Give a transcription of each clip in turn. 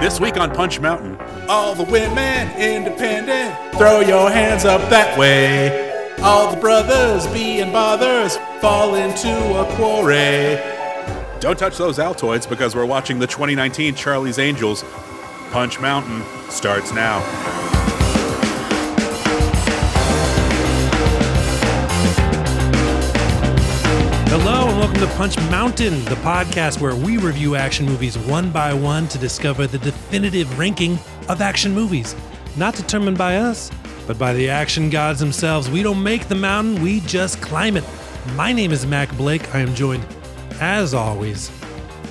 This week on Punch Mountain, all the women independent, throw your hands up that way. All the brothers being bothers fall into a quarry. Don't touch those Altoids because we're watching the 2019 Charlie's Angels. Punch Mountain starts now. Welcome to Punch Mountain, the podcast where we review action movies one by one to discover the definitive ranking of action movies. Not determined by us, but by the action gods themselves. We don't make the mountain, we just climb it. My name is Mac Blake. I am joined, as always,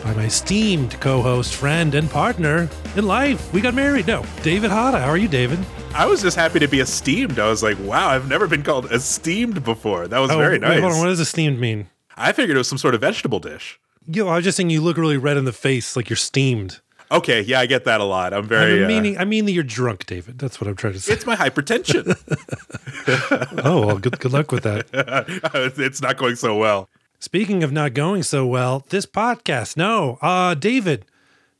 by my esteemed co host, friend, and partner in life. We got married. No, David Hada. How are you, David? I was just happy to be esteemed. I was like, wow, I've never been called esteemed before. That was oh, very wait, nice. hold on. What does esteemed mean? I figured it was some sort of vegetable dish. Yo, I was just saying you look really red in the face, like you're steamed. Okay, yeah, I get that a lot. I'm I very. mean, uh, meaning, I mean that you're drunk, David. That's what I'm trying to say. it's my hypertension. oh, well, good, good luck with that. it's not going so well. Speaking of not going so well, this podcast. No, uh, David.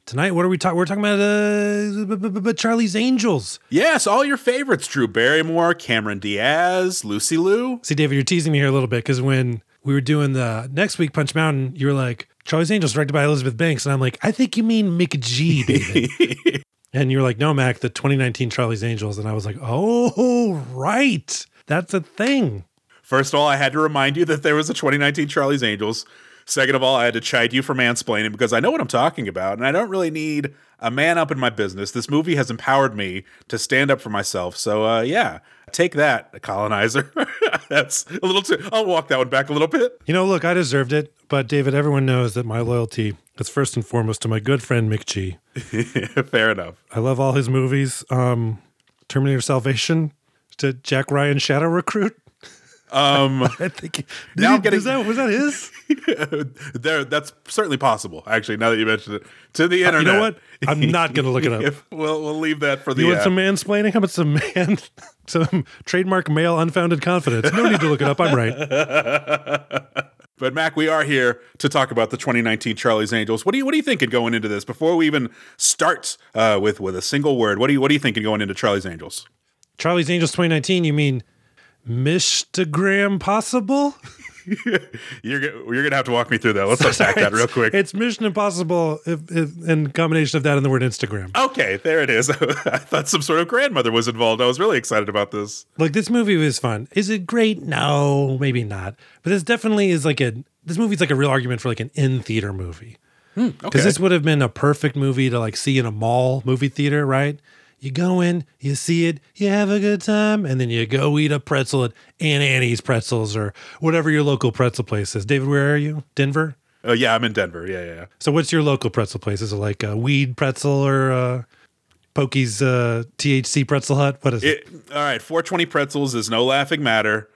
Tonight, what are we talking? We're talking about uh, b- b- b- Charlie's Angels. Yes, all your favorites: Drew Barrymore, Cameron Diaz, Lucy Liu. See, David, you're teasing me here a little bit because when we were doing the next week Punch Mountain, you were like Charlie's Angels, directed by Elizabeth Banks, and I'm like, I think you mean McG, David. and you were like, No, Mac, the 2019 Charlie's Angels, and I was like, Oh, right, that's a thing. First of all, I had to remind you that there was a 2019 Charlie's Angels. Second of all, I had to chide you for mansplaining because I know what I'm talking about, and I don't really need a man up in my business. This movie has empowered me to stand up for myself. So, uh, yeah, take that, colonizer. That's a little too. I'll walk that one back a little bit. You know, look, I deserved it, but David, everyone knows that my loyalty is first and foremost to my good friend McG. Fair enough. I love all his movies. Um, Terminator Salvation to Jack Ryan Shadow Recruit. Um, I think Now I'm getting- was that was that his? there, that's certainly possible. Actually, now that you mentioned it, to the internet. Uh, You know what? I'm not going to look it up. If- we'll we'll leave that for the. You want uh, some mansplaining? How about some man, some trademark male unfounded confidence? No need to look it up. I'm right. But Mac, we are here to talk about the 2019 Charlie's Angels. What do you what are you thinking going into this? Before we even start uh, with with a single word, what are you what are you thinking going into Charlie's Angels? Charlie's Angels 2019. You mean Mistagram possible? You're you're gonna have to walk me through that. Let's unpack that real quick. It's Mission Impossible if, if, in combination of that and the word Instagram. Okay, there it is. I thought some sort of grandmother was involved. I was really excited about this. Like this movie was fun. Is it great? No, maybe not. But this definitely is like a this movie's like a real argument for like an in theater movie. Because Okay. this would have been a perfect movie to like see in a mall movie theater, right? You go in, you see it, you have a good time, and then you go eat a pretzel at Auntie Anne's Pretzels or whatever your local pretzel place is. David, where are you? Denver? Oh yeah, I'm in Denver. Yeah, yeah. yeah. So what's your local pretzel place? Is it like a weed pretzel or uh Pokey's uh, THC pretzel hut? What is it? It, all right, 420 pretzels is no laughing matter.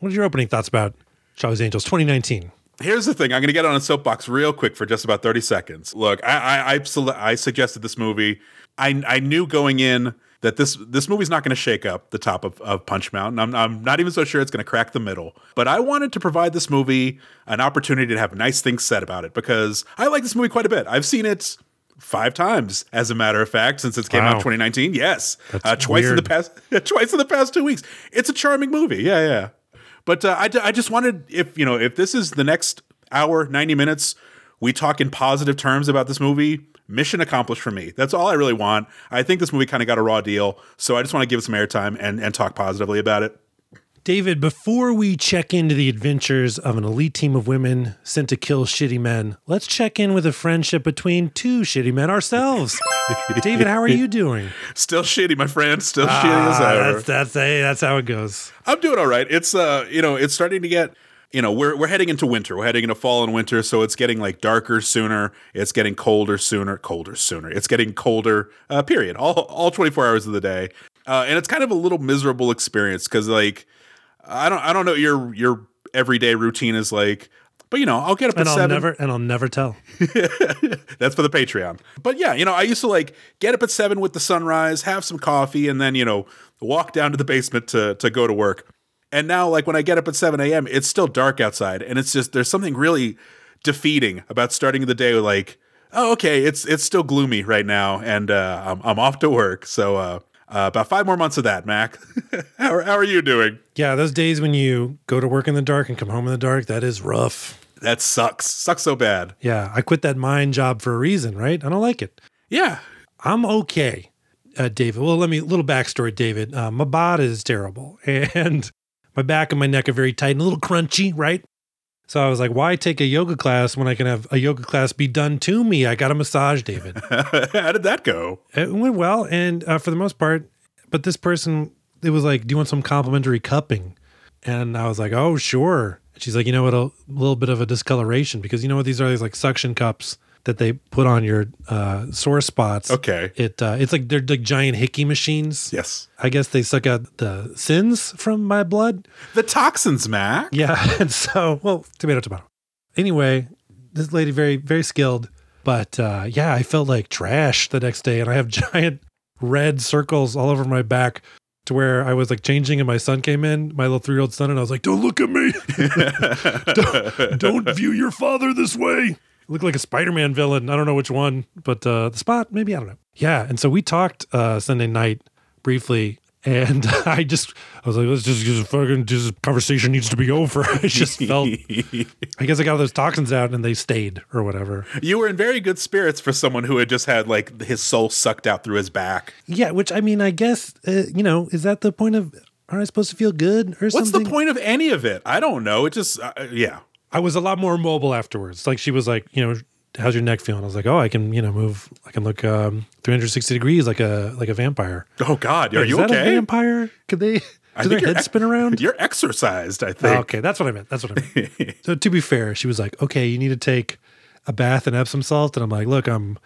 What are your opening thoughts about Charlie's Angels 2019? Here's the thing. I'm going to get on a soapbox real quick for just about 30 seconds. Look, I I, I, I suggested this movie. I I knew going in that this this movie's not going to shake up the top of, of Punch Mountain. I'm, I'm not even so sure it's going to crack the middle. But I wanted to provide this movie an opportunity to have nice things said about it because I like this movie quite a bit. I've seen it five times, as a matter of fact, since it came out in 2019. Yes, uh, twice in the past twice in the past two weeks. It's a charming movie. Yeah, yeah. But uh, I, I just wanted if you know if this is the next hour, ninety minutes, we talk in positive terms about this movie. Mission accomplished for me. That's all I really want. I think this movie kind of got a raw deal, so I just want to give it some airtime and and talk positively about it. David, before we check into the adventures of an elite team of women sent to kill shitty men, let's check in with a friendship between two shitty men ourselves. David, how are you doing? Still shitty, my friend. Still shitty as Ah, ever. that's that's hey, that's how it goes. I'm doing all right. It's uh, you know, it's starting to get, you know, we're we're heading into winter. We're heading into fall and winter, so it's getting like darker sooner. It's getting colder sooner, colder sooner. It's getting colder. Uh, period. All all 24 hours of the day, uh, and it's kind of a little miserable experience because like, I don't I don't know your your everyday routine is like. But you know, I'll get up And at I'll seven. never and I'll never tell. That's for the Patreon. But yeah, you know, I used to like get up at seven with the sunrise, have some coffee, and then you know walk down to the basement to to go to work. And now, like when I get up at seven a.m., it's still dark outside, and it's just there's something really defeating about starting the day with like oh, okay, it's it's still gloomy right now, and uh, I'm I'm off to work. So uh, uh, about five more months of that, Mac. how, are, how are you doing? Yeah, those days when you go to work in the dark and come home in the dark, that is rough. That sucks. Sucks so bad. Yeah, I quit that mine job for a reason, right? I don't like it. Yeah. I'm okay, uh, David. Well, let me little backstory, David. Uh, my body is terrible, and my back and my neck are very tight and a little crunchy, right? So I was like, why take a yoga class when I can have a yoga class be done to me? I got a massage, David. How did that go? It went well, and uh, for the most part. But this person, it was like, do you want some complimentary cupping? And I was like, oh, sure. And she's like, you know what, a little bit of a discoloration because you know what these are? These like suction cups that they put on your uh, sore spots. Okay. It uh, it's like they're like giant hickey machines. Yes. I guess they suck out the sins from my blood. The toxins, Mac. Yeah. And so, well, tomato, tomato. Anyway, this lady very, very skilled. But uh, yeah, I felt like trash the next day, and I have giant red circles all over my back to where I was like changing and my son came in, my little three year old son, and I was like, Don't look at me. don't, don't view your father this way. Look like a Spider Man villain. I don't know which one, but uh, the spot, maybe, I don't know. Yeah. And so we talked uh, Sunday night briefly. And I just, I was like, let's just, just fucking, this conversation needs to be over. I just felt, I guess I got those toxins out and they stayed or whatever. You were in very good spirits for someone who had just had like his soul sucked out through his back. Yeah, which I mean, I guess uh, you know, is that the point of? Aren't I supposed to feel good or What's something? the point of any of it? I don't know. It just, uh, yeah. I was a lot more mobile afterwards. Like she was like, you know, how's your neck feeling? I was like, oh, I can, you know, move. I can look um, 360 degrees like a like a vampire. Oh God, are Is you okay? vampire? Could they? I Do their heads spin around? You're exercised, I Oh, think. okay, that's what I meant. That's what I meant. so to be fair, she was like, okay, you need to take a bath in Epsom salt, and I'm like, look, I'm.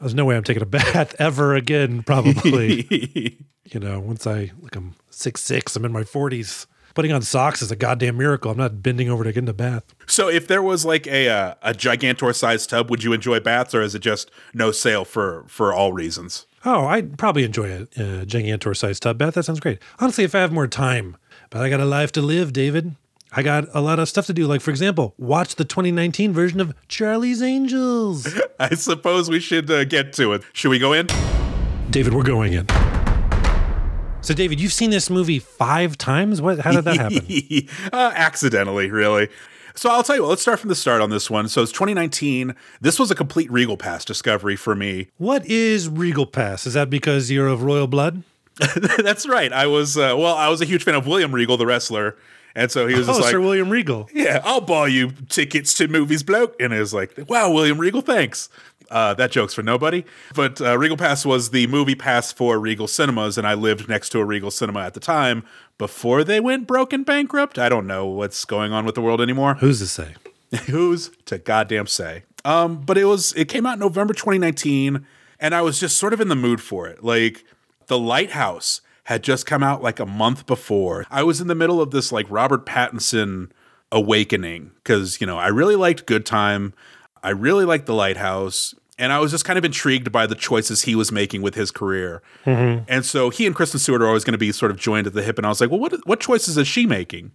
There's no way I'm taking a bath ever again. Probably. you know, once I like I'm six six, I'm in my forties. Putting on socks is a goddamn miracle. I'm not bending over to get in the bath. so, if there was like a uh, a gigantor-sized tub, would you enjoy baths, or is it just no sale for for all reasons? Oh, I'd probably enjoy a, a gigantor sized tub bath. That sounds great. Honestly, if I have more time, but I got a life to live, David. I got a lot of stuff to do. Like, for example, watch the 2019 version of Charlie's Angels. I suppose we should uh, get to it. Should we go in? David, we're going in. So, David, you've seen this movie five times. What? How did that happen? uh, accidentally, really. So I'll tell you what, let's start from the start on this one. So it's 2019. This was a complete Regal Pass discovery for me. what is Regal Pass? Is that because you're of royal blood? That's right. I was, uh, well, I was a huge fan of William Regal, the wrestler. And so he was Oh, just like, Sir William Regal. yeah, I'll buy you tickets to movies, bloke. And it was like, wow, William Regal, thanks. Uh, that joke's for nobody. But uh, Regal Pass was the movie pass for Regal Cinemas, and I lived next to a Regal Cinema at the time before they went broke and bankrupt. I don't know what's going on with the world anymore. Who's to say? Who's to goddamn say? Um, but it was it came out in November 2019, and I was just sort of in the mood for it. Like The Lighthouse had just come out like a month before. I was in the middle of this like Robert Pattinson awakening because you know I really liked Good Time, I really liked The Lighthouse. And I was just kind of intrigued by the choices he was making with his career. Mm-hmm. And so he and Kristen Stewart are always going to be sort of joined at the hip. And I was like, well, what, what choices is she making?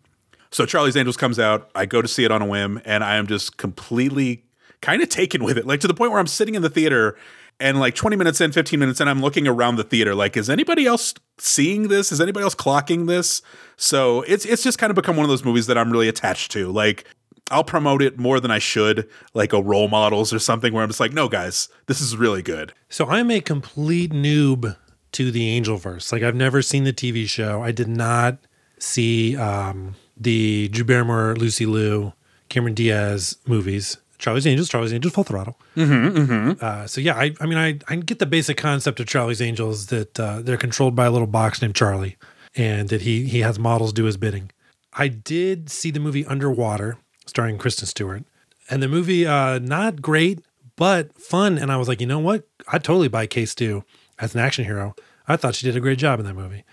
So Charlie's Angels comes out. I go to see it on a whim, and I am just completely kind of taken with it. Like to the point where I'm sitting in the theater and like 20 minutes in, 15 minutes in, I'm looking around the theater. Like, is anybody else seeing this? Is anybody else clocking this? So it's it's just kind of become one of those movies that I'm really attached to. Like I'll promote it more than I should, like a role models or something where I'm just like, no, guys, this is really good. So I'm a complete noob to the Angelverse. Like I've never seen the TV show. I did not see um, the Drew Barrymore, Lucy Liu, Cameron Diaz movies. Charlie's Angels, Charlie's Angels, Full Throttle. Mm-hmm, Uh, so yeah, I, I mean, I, I get the basic concept of Charlie's Angels that uh, they're controlled by a little box named Charlie, and that he he has models do his bidding. I did see the movie Underwater, starring Kristen Stewart, and the movie uh, not great but fun. And I was like, you know what? I'd totally buy K-Stew as an action hero. I thought she did a great job in that movie.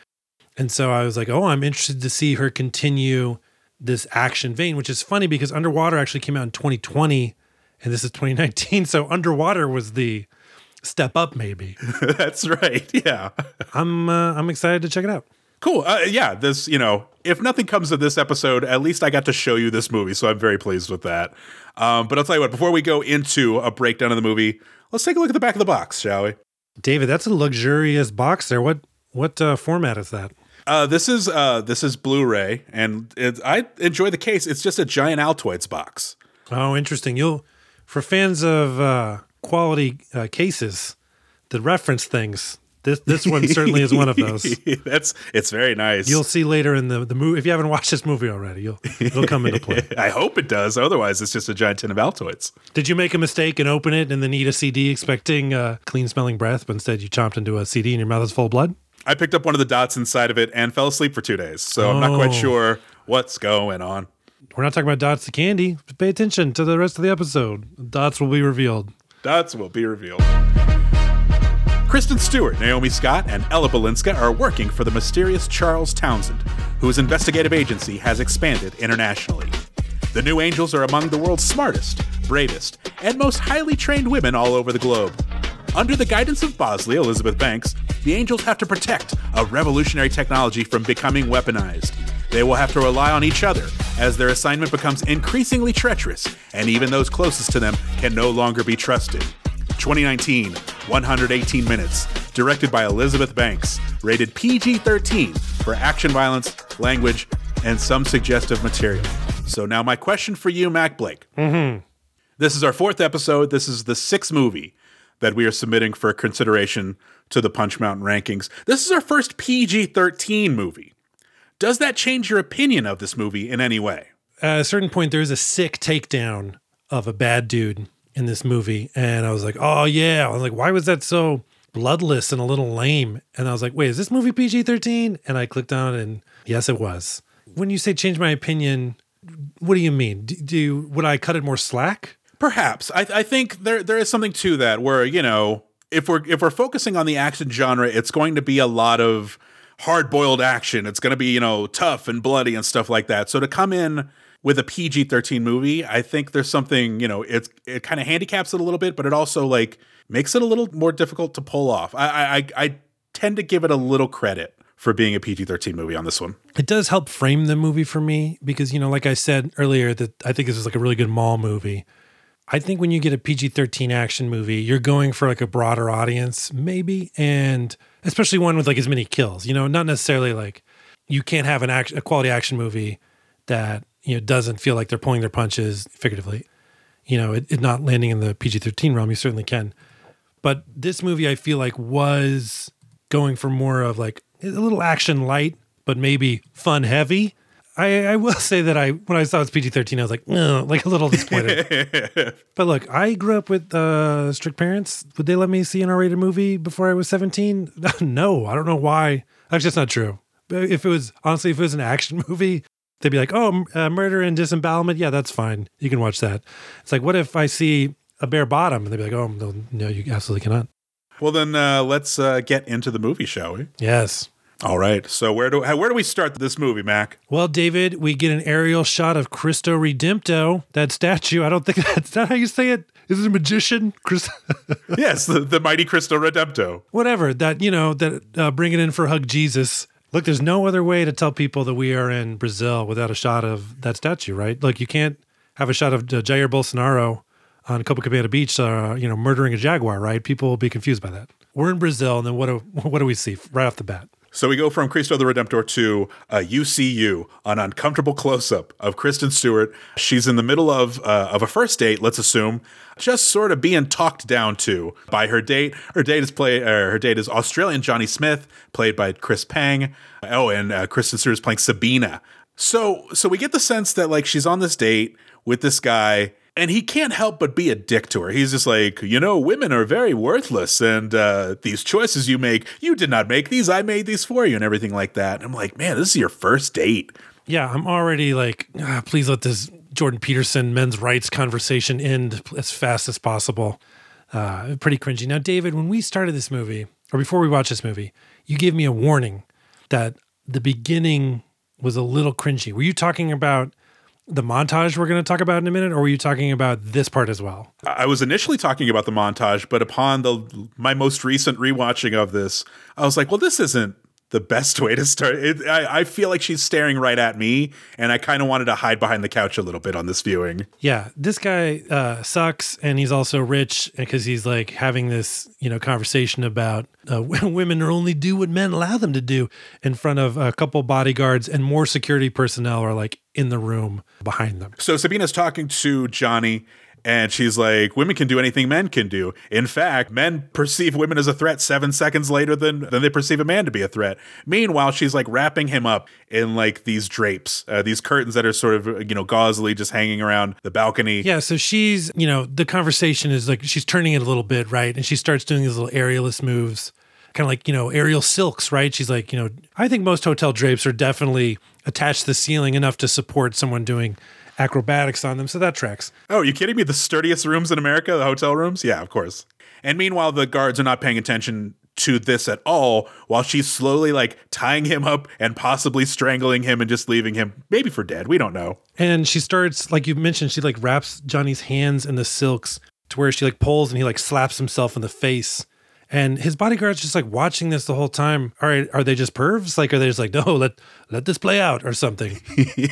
And so I was like, oh, I'm interested to see her continue this action vein, which is funny because Underwater actually came out in 2020 and this is 2019. So Underwater was the step up, maybe. That's right. Yeah. I'm uh, I'm excited to check it out. Cool. Uh, yeah, this, you know, if nothing comes of this episode, at least I got to show you this movie, so I'm very pleased with that. Um, but I'll tell you what, before we go into a breakdown of the movie, let's take a look at the back of the box, shall we? David, that's a luxurious box there. What what uh, format is that? Uh, this is uh, this is Blu-ray, and it, I enjoy the case. It's just a giant Altoids box. Oh, interesting. You'll for fans of uh, quality uh, cases that reference things. This this one certainly is one of those. That's it's very nice. You'll see later in the the movie if you haven't watched this movie already. You'll it'll come into play. I hope it does. Otherwise, it's just a giant tin of Altoids. Did you make a mistake and open it and then eat a CD expecting uh, clean smelling breath, but instead you chomped into a CD and your mouth is full of blood? I picked up one of the dots inside of it and fell asleep for two days. So I'm not quite Oh. sure what's going on. We're not talking about dots to candy. Pay attention to the rest of the episode. Dots will be revealed. Dots will be revealed. Kristen Stewart, Naomi Scott, and Ella Balinska are working for the mysterious Charles Townsend, whose investigative agency has expanded internationally. The new angels are among the world's smartest, bravest, and most highly trained women all over the globe. Under the guidance of Bosley Elizabeth Banks, the angels have to protect a revolutionary technology from becoming weaponized. They will have to rely on each other as their assignment becomes increasingly treacherous, and even those closest to them can no longer be trusted. 2019, 118 minutes, directed by Elizabeth Banks, rated PG 13 for action violence, language, and some suggestive material. So, now my question for you, Mac Blake. Mm-hmm. This is our fourth episode. This is the sixth movie that we are submitting for consideration to the Punch Mountain rankings. This is our first PG 13 movie. Does that change your opinion of this movie in any way? At a certain point, there's a sick takedown of a bad dude in this movie. And I was like, oh, yeah. I was like, why was that so bloodless and a little lame? And I was like, wait, is this movie PG 13? And I clicked on it, and yes, it was. When you say change my opinion, what do you mean? Do, do you, would I cut it more slack? Perhaps I, I think there there is something to that where you know if we're if we're focusing on the action genre, it's going to be a lot of hard boiled action. It's going to be you know tough and bloody and stuff like that. So to come in with a PG thirteen movie, I think there's something you know it it kind of handicaps it a little bit, but it also like makes it a little more difficult to pull off. I I, I tend to give it a little credit for being a PG thirteen movie on this one. It does help frame the movie for me because, you know, like I said earlier, that I think this is like a really good mall movie. I think when you get a PG 13 action movie, you're going for like a broader audience, maybe, and especially one with like as many kills, you know, not necessarily like you can't have an action, a quality action movie that, you know, doesn't feel like they're pulling their punches figuratively. You know, it, it not landing in the PG 13 realm, you certainly can. But this movie, I feel like, was going for more of like a little action light, but maybe fun heavy. I, I will say that I when I saw it's PG thirteen, I was like, no, like a little disappointed. but look, I grew up with uh, strict parents. Would they let me see an R rated movie before I was seventeen? no, I don't know why. That's just not true. If it was honestly, if it was an action movie, they'd be like, oh, uh, murder and disembowelment. Yeah, that's fine. You can watch that. It's like, what if I see a bare bottom? And they'd be like, oh, no, no you absolutely cannot. Well, then uh, let's uh, get into the movie, shall we? Yes. All right. So where do where do we start this movie, Mac? Well, David, we get an aerial shot of Cristo Redempto, that statue. I don't think that's that how you say it. Is it a magician? Chris, yes, the, the mighty Cristo Redempto. whatever that you know that uh, bring it in for hug Jesus. Look, there's no other way to tell people that we are in Brazil without a shot of that statue, right? Look, you can't have a shot of uh, Jair Bolsonaro on Copacabana Beach, uh, you know, murdering a jaguar, right? People will be confused by that. We're in Brazil, and then what do what do we see right off the bat? So we go from Cristo the Redemptor to a UCU, an uncomfortable close-up of Kristen Stewart. She's in the middle of uh, of a first date, let's assume, just sort of being talked down to by her date. Her date is play. Uh, her date is Australian Johnny Smith, played by Chris Pang. Oh, and uh, Kristen Stewart is playing Sabina. So so we get the sense that like she's on this date with this guy. And he can't help but be a dick to her. He's just like, you know, women are very worthless, and uh, these choices you make, you did not make these. I made these for you, and everything like that. And I'm like, man, this is your first date. Yeah, I'm already like, ah, please let this Jordan Peterson men's rights conversation end as fast as possible. Uh, pretty cringy. Now, David, when we started this movie, or before we watched this movie, you gave me a warning that the beginning was a little cringy. Were you talking about the montage we're going to talk about in a minute, or were you talking about this part as well? I was initially talking about the montage, but upon the my most recent rewatching of this, I was like, well, this isn't the best way to start. It, I, I feel like she's staring right at me, and I kind of wanted to hide behind the couch a little bit on this viewing. Yeah, this guy uh, sucks, and he's also rich because he's like having this, you know, conversation about uh, women only do what men allow them to do in front of a couple bodyguards and more security personnel are like in the room behind them. So Sabina's talking to Johnny, and she's like, women can do anything men can do. In fact, men perceive women as a threat seven seconds later than, than they perceive a man to be a threat. Meanwhile, she's like wrapping him up in like these drapes, uh, these curtains that are sort of, you know, gauzily just hanging around the balcony. Yeah. So she's, you know, the conversation is like she's turning it a little bit, right? And she starts doing these little aerialist moves, kind of like, you know, aerial silks, right? She's like, you know, I think most hotel drapes are definitely attached to the ceiling enough to support someone doing acrobatics on them. So that tracks. Oh, are you kidding me? The sturdiest rooms in America, the hotel rooms? Yeah, of course. And meanwhile, the guards are not paying attention to this at all while she's slowly like tying him up and possibly strangling him and just leaving him maybe for dead. We don't know. And she starts, like you mentioned, she like wraps Johnny's hands in the silks to where she like pulls and he like slaps himself in the face. And his bodyguard's just like watching this the whole time. All right, are they just pervs? Like, are they just like, no, let let this play out or something?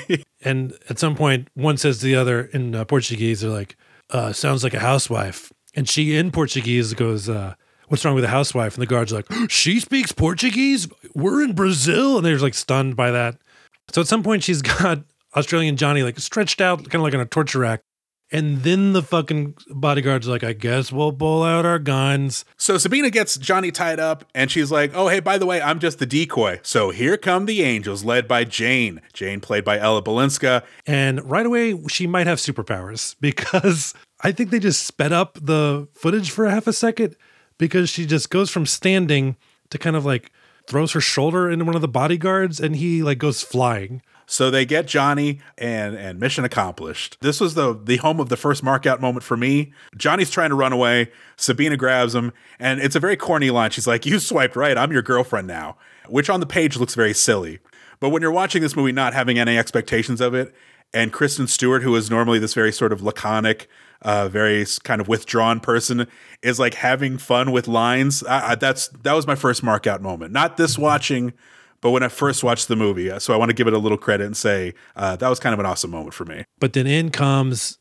and at some point, one says to the other in uh, Portuguese, they're like, uh, "Sounds like a housewife." And she in Portuguese goes, uh, "What's wrong with a housewife?" And the guard's like, "She speaks Portuguese. We're in Brazil." And they're like stunned by that. So at some point, she's got Australian Johnny like stretched out, kind of like on a torture rack. And then the fucking bodyguard's like, I guess we'll pull out our guns. So Sabina gets Johnny tied up and she's like, Oh, hey, by the way, I'm just the decoy. So here come the angels, led by Jane. Jane, played by Ella Balinska. And right away, she might have superpowers because I think they just sped up the footage for half a second because she just goes from standing to kind of like throws her shoulder into one of the bodyguards and he like goes flying. So they get Johnny and and mission accomplished. This was the the home of the first markout moment for me. Johnny's trying to run away. Sabina grabs him, and it's a very corny line. She's like, "You swiped right. I'm your girlfriend now," which on the page looks very silly. But when you're watching this movie, not having any expectations of it, and Kristen Stewart, who is normally this very sort of laconic, uh, very kind of withdrawn person, is like having fun with lines. I, I, that's that was my first markout moment. Not this watching but when I first watched the movie, uh, so I want to give it a little credit and say uh, that was kind of an awesome moment for me. But then in comes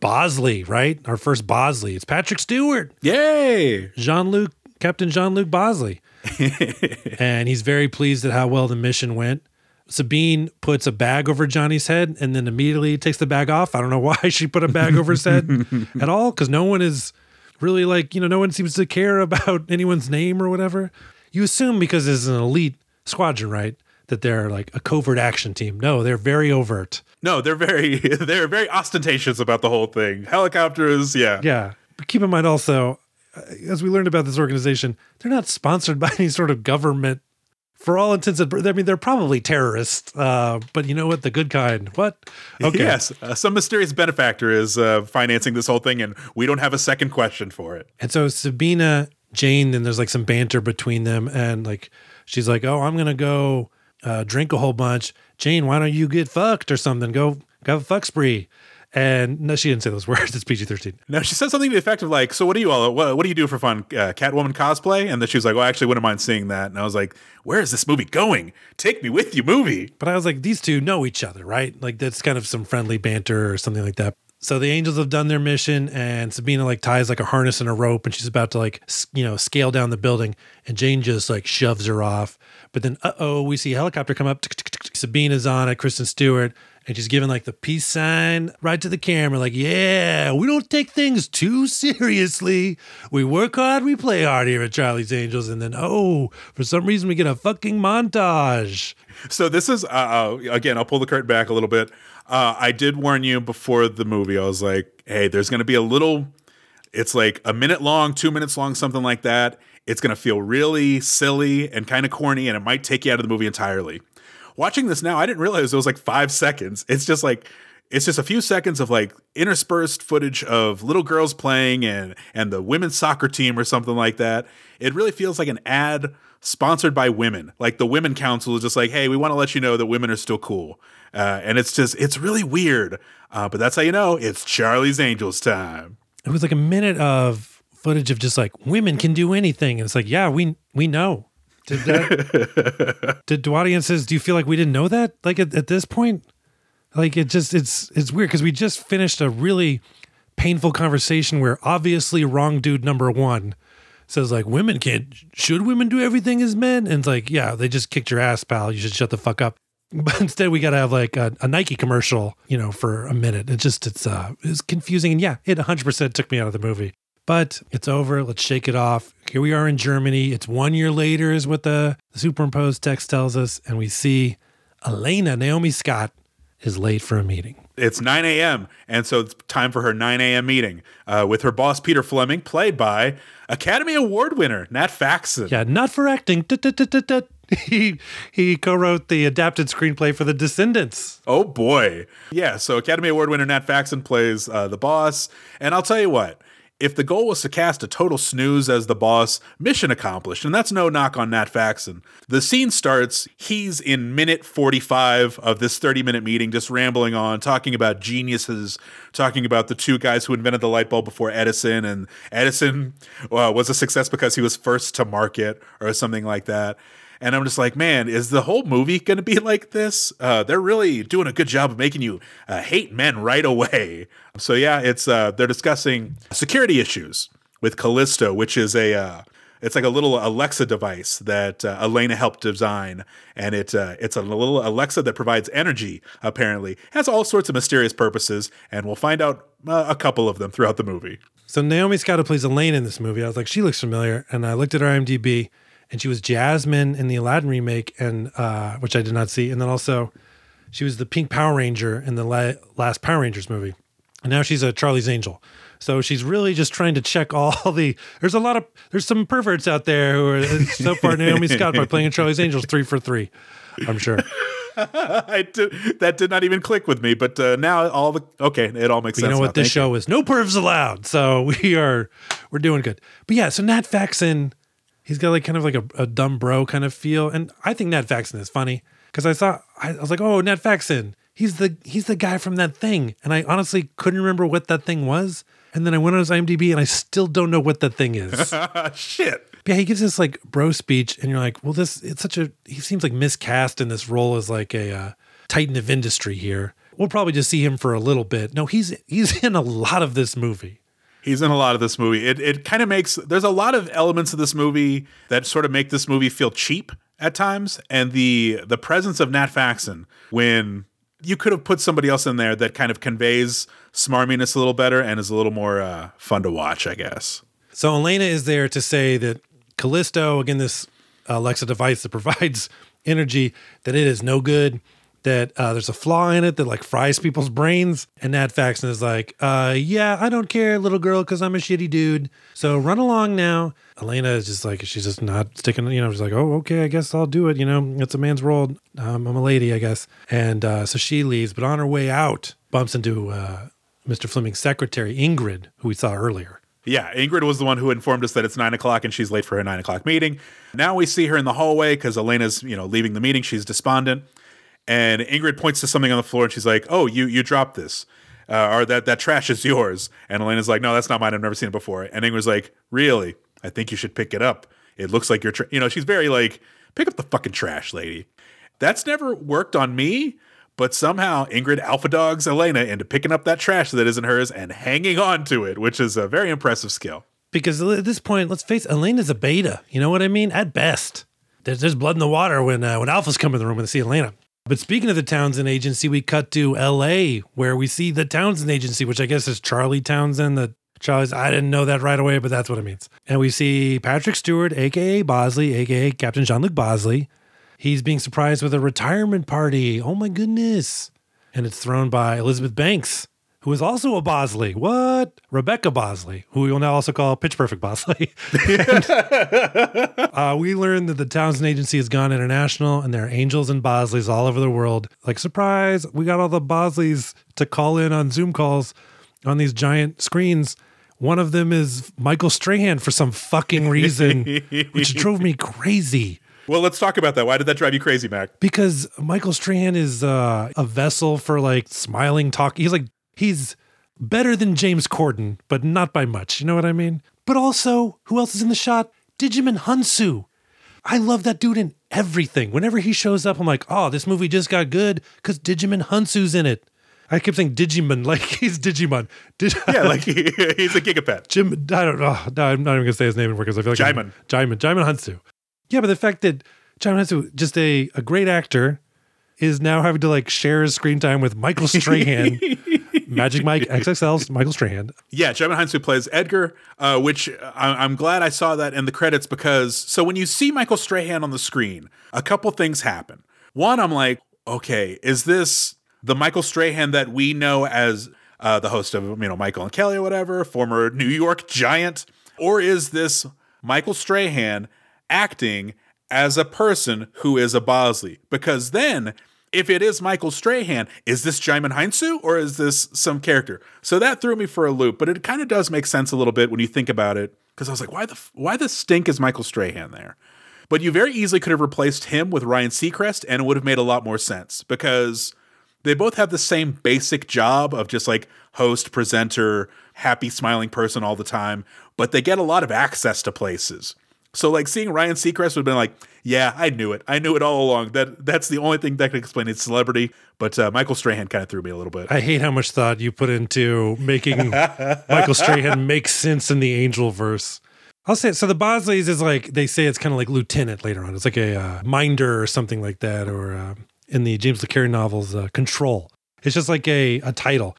Bosley, right? Our first Bosley. It's Patrick Stewart. Yay! Jean Luc, Captain Jean Luc Bosley. and he's very pleased at how well the mission went. Sabine puts a bag over Johnny's head and then immediately takes the bag off. I don't know why she put a bag over his head at all because no one is really like, you know, no one seems to care about anyone's name or whatever. You assume because it's an elite squadron, right? That they're like a covert action team. No, they're very overt. No, they're very they're very ostentatious about the whole thing. Helicopters, yeah. Yeah. But keep in mind also, uh, as we learned about this organization, they're not sponsored by any sort of government. For all intents and I mean, they're probably terrorists, uh, but you know what? The good kind. What? Okay. Yes, uh, some mysterious benefactor is uh, financing this whole thing, and we don't have a second question for it. And so Sabina, Jane, then there's like some banter between them, and like she's like, "Oh, I'm gonna go uh, drink a whole bunch." Jane, why don't you get fucked or something? Go go have a fuck spree. And no, she didn't say those words. It's PG thirteen. No, she said something to the effect of like, "So what do you all? What, what do you do for fun? Uh, Catwoman cosplay?" And then she was like, "Well, actually, wouldn't mind seeing that." And I was like, "Where is this movie going? Take me with you, movie." But I was like, these two know each other, right? Like that's kind of some friendly banter or something like that. So the angels have done their mission, and Sabina like ties like a harness and a rope, and she's about to like you know scale down the building, and Jane just like shoves her off. But then, uh oh, we see a helicopter come up. Sabina's on it, Kristen Stewart, and she's giving like the peace sign right to the camera, like, yeah, we don't take things too seriously. We work hard, we play hard here at Charlie's Angels. And then, oh, for some reason, we get a fucking montage. So this is, uh, uh again, I'll pull the curtain back a little bit. Uh, I did warn you before the movie. I was like, hey, there's going to be a little, it's like a minute long, two minutes long, something like that. It's going to feel really silly and kind of corny, and it might take you out of the movie entirely. Watching this now, I didn't realize it was like five seconds. It's just like, it's just a few seconds of like interspersed footage of little girls playing and and the women's soccer team or something like that. It really feels like an ad sponsored by women. Like the women council is just like, hey, we want to let you know that women are still cool. Uh, and it's just it's really weird. Uh, but that's how you know it's Charlie's Angels time. It was like a minute of footage of just like women can do anything, and it's like, yeah, we we know. Did that? did do audiences? Do you feel like we didn't know that? Like at, at this point, like it just it's it's weird because we just finished a really painful conversation where obviously wrong dude number one says like women can't should women do everything as men? And it's like yeah they just kicked your ass pal. You should shut the fuck up. But instead we got to have like a, a, nike commercial you know for a minute. It just it's uh it's confusing. And yeah it 100% took me out of the movie. But it's over. Let's shake it off. Here we are in germany. It's one year later is what the, the superimposed text tells us. And we see elena naomi scott is late for a meeting it's 9 a.m. And so it's time for her 9 a.m. meeting uh, with her boss, Peter Fleming, played by Academy Award winner Nat Faxon. Yeah, not for acting. He he co-wrote the adapted screenplay for The Descendants. Oh boy, yeah. So Academy Award winner Nat Faxon plays uh, the boss, and I'll tell you what, if the goal was to cast a total snooze as the boss, mission accomplished. And that's no knock on Nat Faxon. The scene starts, he's in minute 45 of this 30 minute meeting, just rambling on, talking about geniuses, talking about the two guys who invented the light bulb before Edison. And Edison uh, was a success because he was first to market or something like that. And I'm just like, man, is the whole movie going to be like this? Uh, they're really doing a good job of making you uh, hate men right away. So yeah, it's uh, they're discussing security issues with Callisto, which is a uh, it's like a little Alexa device that uh, Elena helped design, and it uh, it's a little Alexa that provides energy. Apparently, has all sorts of mysterious purposes, and we'll find out a couple of them throughout the movie. So Naomi Scott plays Elena in this movie. I was like, she looks familiar, and I looked at her IMDb and she was Jasmine in the Aladdin remake, and uh, which I did not see, and then also she was the Pink Power Ranger in the la- last Power Rangers movie, and now she's a Charlie's Angel. So she's really just trying to check all the. There's a lot of there's some perverts out there who are so far Naomi Scott by playing Charlie's Angels three for three. I'm sure. I did, that did not even click with me, but uh, now all the okay, it all makes but sense. You know what? Now. This Thank show you. is no pervs allowed, so we are we're doing good. But yeah, so Nat Faxon He's got like kind of like a, a dumb bro kind of feel, and I think Nat Faxon is funny because I saw I, was like, oh, Nat Faxon, he's the he's the guy from that thing, and I honestly couldn't remember what that thing was. And then I went on his IMDb, and I still don't know what that thing is. Shit. Yeah, he gives this like bro speech, and you're like, well, this it's such a he seems like miscast in this role as like a uh, titan of industry here. We'll probably just see him for a little bit. No, he's he's in a lot of this movie. He's in a lot of this movie. It it kind of makes there's a lot of elements of this movie that sort of make this movie feel cheap at times, and the the presence of Nat Faxon when you could have put somebody else in there that kind of conveys smarminess a little better and is a little more uh, fun to watch, I guess. So Elena is there to say that Callisto, again, this Alexa device that provides energy, that it is no good that uh, there's a flaw in it that like fries people's brains. And Nat Faxon is like, uh, yeah, I don't care, little girl, because I'm a shitty dude. So run along now. Elena is just like, she's just not sticking, you know, she's like, oh, okay, I guess I'll do it. You know, it's a man's world. Um, I'm a lady, I guess. And uh, so she leaves, but on her way out, bumps into uh, Mr. Fleming's secretary, Ingrid, who we saw earlier. Yeah, Ingrid was the one who informed us that it's nine o'clock and she's late for her nine o'clock meeting. Now we see her in the hallway because Elena's, you know, leaving the meeting. She's despondent and Ingrid points to something on the floor and she's like, "Oh, you you dropped this." Uh, or that that trash is yours. And Elena's like, no, that's not mine. I've never seen it before. And Ingrid's like, really? I think you should pick it up. It looks like you're, tra-. you know, she's very like, pick up the fucking trash, lady. That's never worked on me, but somehow Ingrid alpha dogs Elena into picking up that trash that isn't hers and hanging on to it, which is a very impressive skill. Because at this point, let's face Elena's a beta. You know what I mean? At best, there's, there's blood in the water when uh, when alphas come in the room and they see Elena. But speaking of the Townsend Agency, we cut to L.A. where we see the Townsend Agency, which I guess is Charlie Townsend. The Charlie's. I didn't know that right away, but that's what it means. And we see Patrick Stewart, aka Bosley, aka Captain Jean Luc Bosley. He's being surprised with a retirement party. Oh my goodness! And it's thrown by Elizabeth Banks, who is also a Bosley. What? Rebecca Bosley, who we will now also call Pitch Perfect Bosley. and, uh, we learned that the Townsend Agency has gone international and there are angels and Bosleys all over the world. Like, surprise, we got all the Bosleys to call in on Zoom calls on these giant screens. One of them is Michael Strahan for some fucking reason, which drove me crazy. Well, let's talk about that. Why did that drive you crazy, Mac? Because Michael Strahan is uh, a vessel for like smiling talk. He's like he's better than James Corden, but not by much. You know what I mean? But also, who else is in the shot? Digimon Hounsou. I love that dude in everything. Whenever he shows up, I'm like, oh, this movie just got good because Digimon Hounsou's in it. I kept saying Digimon like he's Digimon. Dig- Yeah, like he, he's a gigapet. Jim, I don't know. No, I'm not even gonna say his name anymore because I feel like I'm- Djimon. Djimon, Djimon Hounsou. Yeah, but the fact that Djimon Hounsou, just a, a great actor, is now having to like share his screen time with Michael Strahan, Magic Mike XXL's Michael Strahan. Yeah, Jevon who plays Edgar, uh, which I, I'm glad I saw that in the credits because so when you see Michael Strahan on the screen, a couple things happen. One, I'm like, okay, is this the Michael Strahan that we know as uh, the host of you know Michael and Kelly or whatever, former New York Giant, or is this Michael Strahan acting as a person who is a Bosley? Because then if it is Michael Strahan, is this Djimon Hounsou or is this some character? So that threw me for a loop, but it kind of does make sense a little bit when you think about it. Because I was like, why the why the stink is Michael Strahan there? But you very easily could have replaced him with Ryan Seacrest, and it would have made a lot more sense because they both have the same basic job of just like host, presenter, happy, smiling person all the time, but they get a lot of access to places. So like seeing Ryan Seacrest would have been like, yeah, I knew it. I knew it all along. That that's the only thing that could explain his celebrity. But uh, Michael Strahan kind of threw me a little bit. I hate how much thought you put into making Michael Strahan make sense in the Angel verse. I'll say it. So the Bosleys is like they say it's kind of like lieutenant later on. It's like a uh, minder or something like that, or uh, in the James Le Carre novels, uh, Control. It's just like a a title.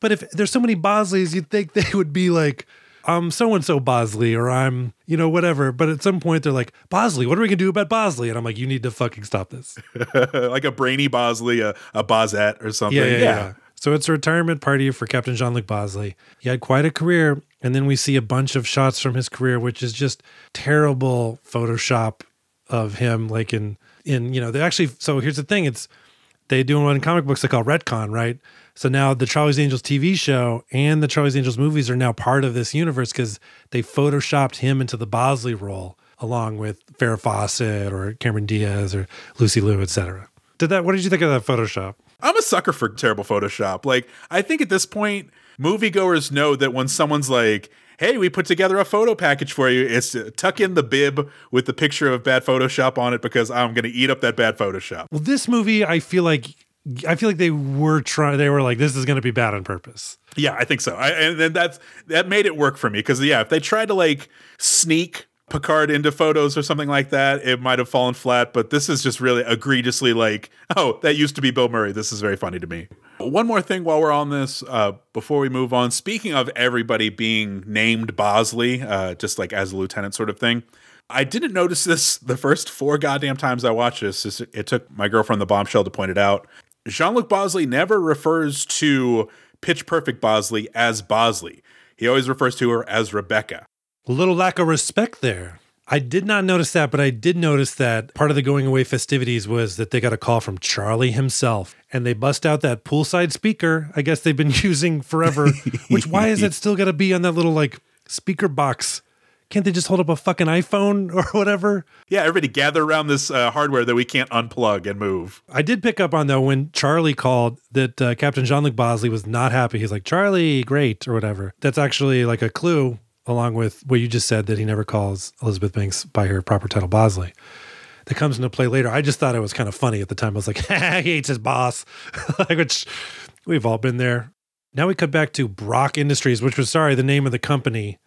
But if there's so many Bosleys, you'd think they would be like, Um, I'm so and so Bosley, or I'm you know whatever. But at some point they're like, Bosley, what are we gonna do about Bosley? And I'm like, you need to fucking stop this. like a brainy Bosley, a, a Bozette or something. Yeah, yeah, yeah. So it's a retirement party for Captain Jean Luc Bosley. He had quite a career. And then we see a bunch of shots from his career, which is just terrible Photoshop of him, like in, in, you know, they actually, so here's the thing it's, they do one in comic books they call retcon, right? So now the Charlie's Angels TV show and the Charlie's Angels movies are now part of this universe because they photoshopped him into the Bosley role along with Farrah Fawcett or Cameron Diaz or Lucy Liu, etc. Did that? What did you think of that Photoshop? I'm a sucker for terrible Photoshop. Like, I think at this point, moviegoers know that when someone's like, hey, we put together a photo package for you, it's to tuck in the bib with the picture of bad Photoshop on it because I'm going to eat up that bad Photoshop. Well, this movie, I feel like, I feel like they were trying. They were like, this is going to be bad on purpose. Yeah, I think so. I, and that's that made it work for me because yeah, if they tried to like sneak Picard into photos or something like that, it might have fallen flat. But this is just really egregiously like, oh, that used to be Bill Murray. This is very funny to me. One more thing while we're on this, uh, before we move on. Speaking of everybody being named Bosley, uh, just like as a lieutenant sort of thing. I didn't notice this the first four goddamn times I watched this. It took my girlfriend the bombshell to point it out. Jean Luc Bosley never refers to Pitch Perfect Bosley as Bosley. He always refers to her as Rebecca. A little lack of respect there. I did not notice that, but I did notice that part of the going away festivities was that they got a call from Charlie himself and they bust out that poolside speaker. I guess they've been using forever, which why is it still got to be on that little like speaker box? Can't they just hold up a fucking iPhone or whatever? Yeah, everybody gather around this uh, hardware that we can't unplug and move. I did pick up on though when Charlie called that uh, Captain Jean Luc Bosley was not happy. He's like, Charlie, great, or whatever. That's actually like a clue, along with what you just said that he never calls Elizabeth Banks by her proper title, Bosley. That comes into play later. I just thought it was kind of funny at the time. I was like, he hates his boss, like, which we've all been there. Now we cut back to Brock Industries, which was, sorry, the name of the company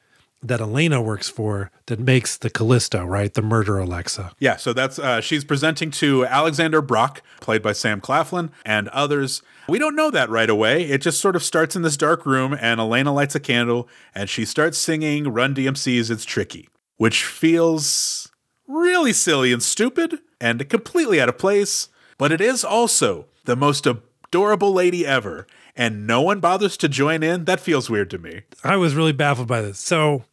that Elena works for that makes the Callisto, right? The murder Alexa. Yeah, so that's uh, she's presenting to Alexander Brock, played by Sam Claflin, and others. We don't know that right away. It just sort of starts in this dark room, and Elena lights a candle, and she starts singing Run DMC's "It's Tricky," which feels really silly and stupid, and completely out of place. But it is also the most adorable lady ever, and no one bothers to join in. That feels weird to me. I was really baffled by this. So,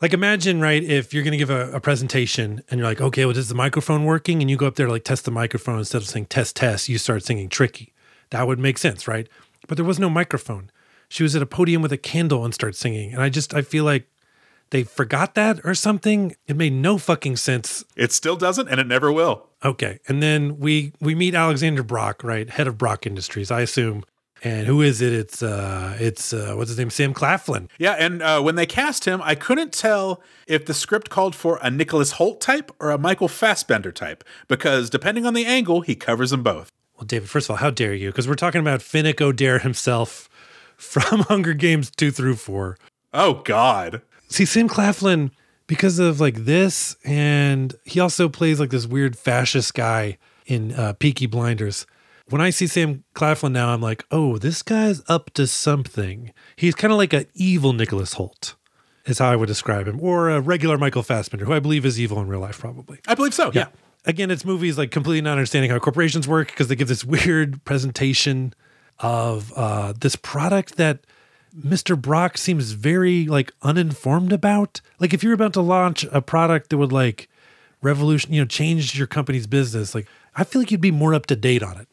like, imagine, right, if you're going to give a, a, presentation and you're like, okay, well, is the microphone working? And you go up there to like test the microphone instead of saying test, test, you start singing tricky. That would make sense, right? But there was no microphone. She was at a podium with a candle and started singing. And I just, I feel like they forgot that or something. It made no fucking sense. It still doesn't, and it never will. Okay. And then we we meet Alexander Brock, right? Head of Brock Industries, I assume. And who is it? It's uh it's uh what's his name? Sam Claflin. Yeah, and uh, when they cast him, I couldn't tell if the script called for a Nicholas Hoult type or a Michael Fassbender type, because depending on the angle, he covers them both. Well, David, first of all, how dare you? Because we're talking about Finnick Odair himself from Hunger Games two through four. Oh God. See, Sam Claflin, because of like this, and he also plays like this weird fascist guy in uh, Peaky Blinders. When I see Sam Claflin now, I'm like, oh, this guy's up to something. He's kind of like an evil Nicholas Hoult, is how I would describe him, or a regular Michael Fassbender, who I believe is evil in real life, probably. I believe so. Yeah. Again, it's movies like completely not understanding how corporations work because they give this weird presentation of uh, this product that Mr. Brock seems very like uninformed about. Like if you're about to launch a product that would like revolution, you know, change your company's business, like I feel like you'd be more up to date on it.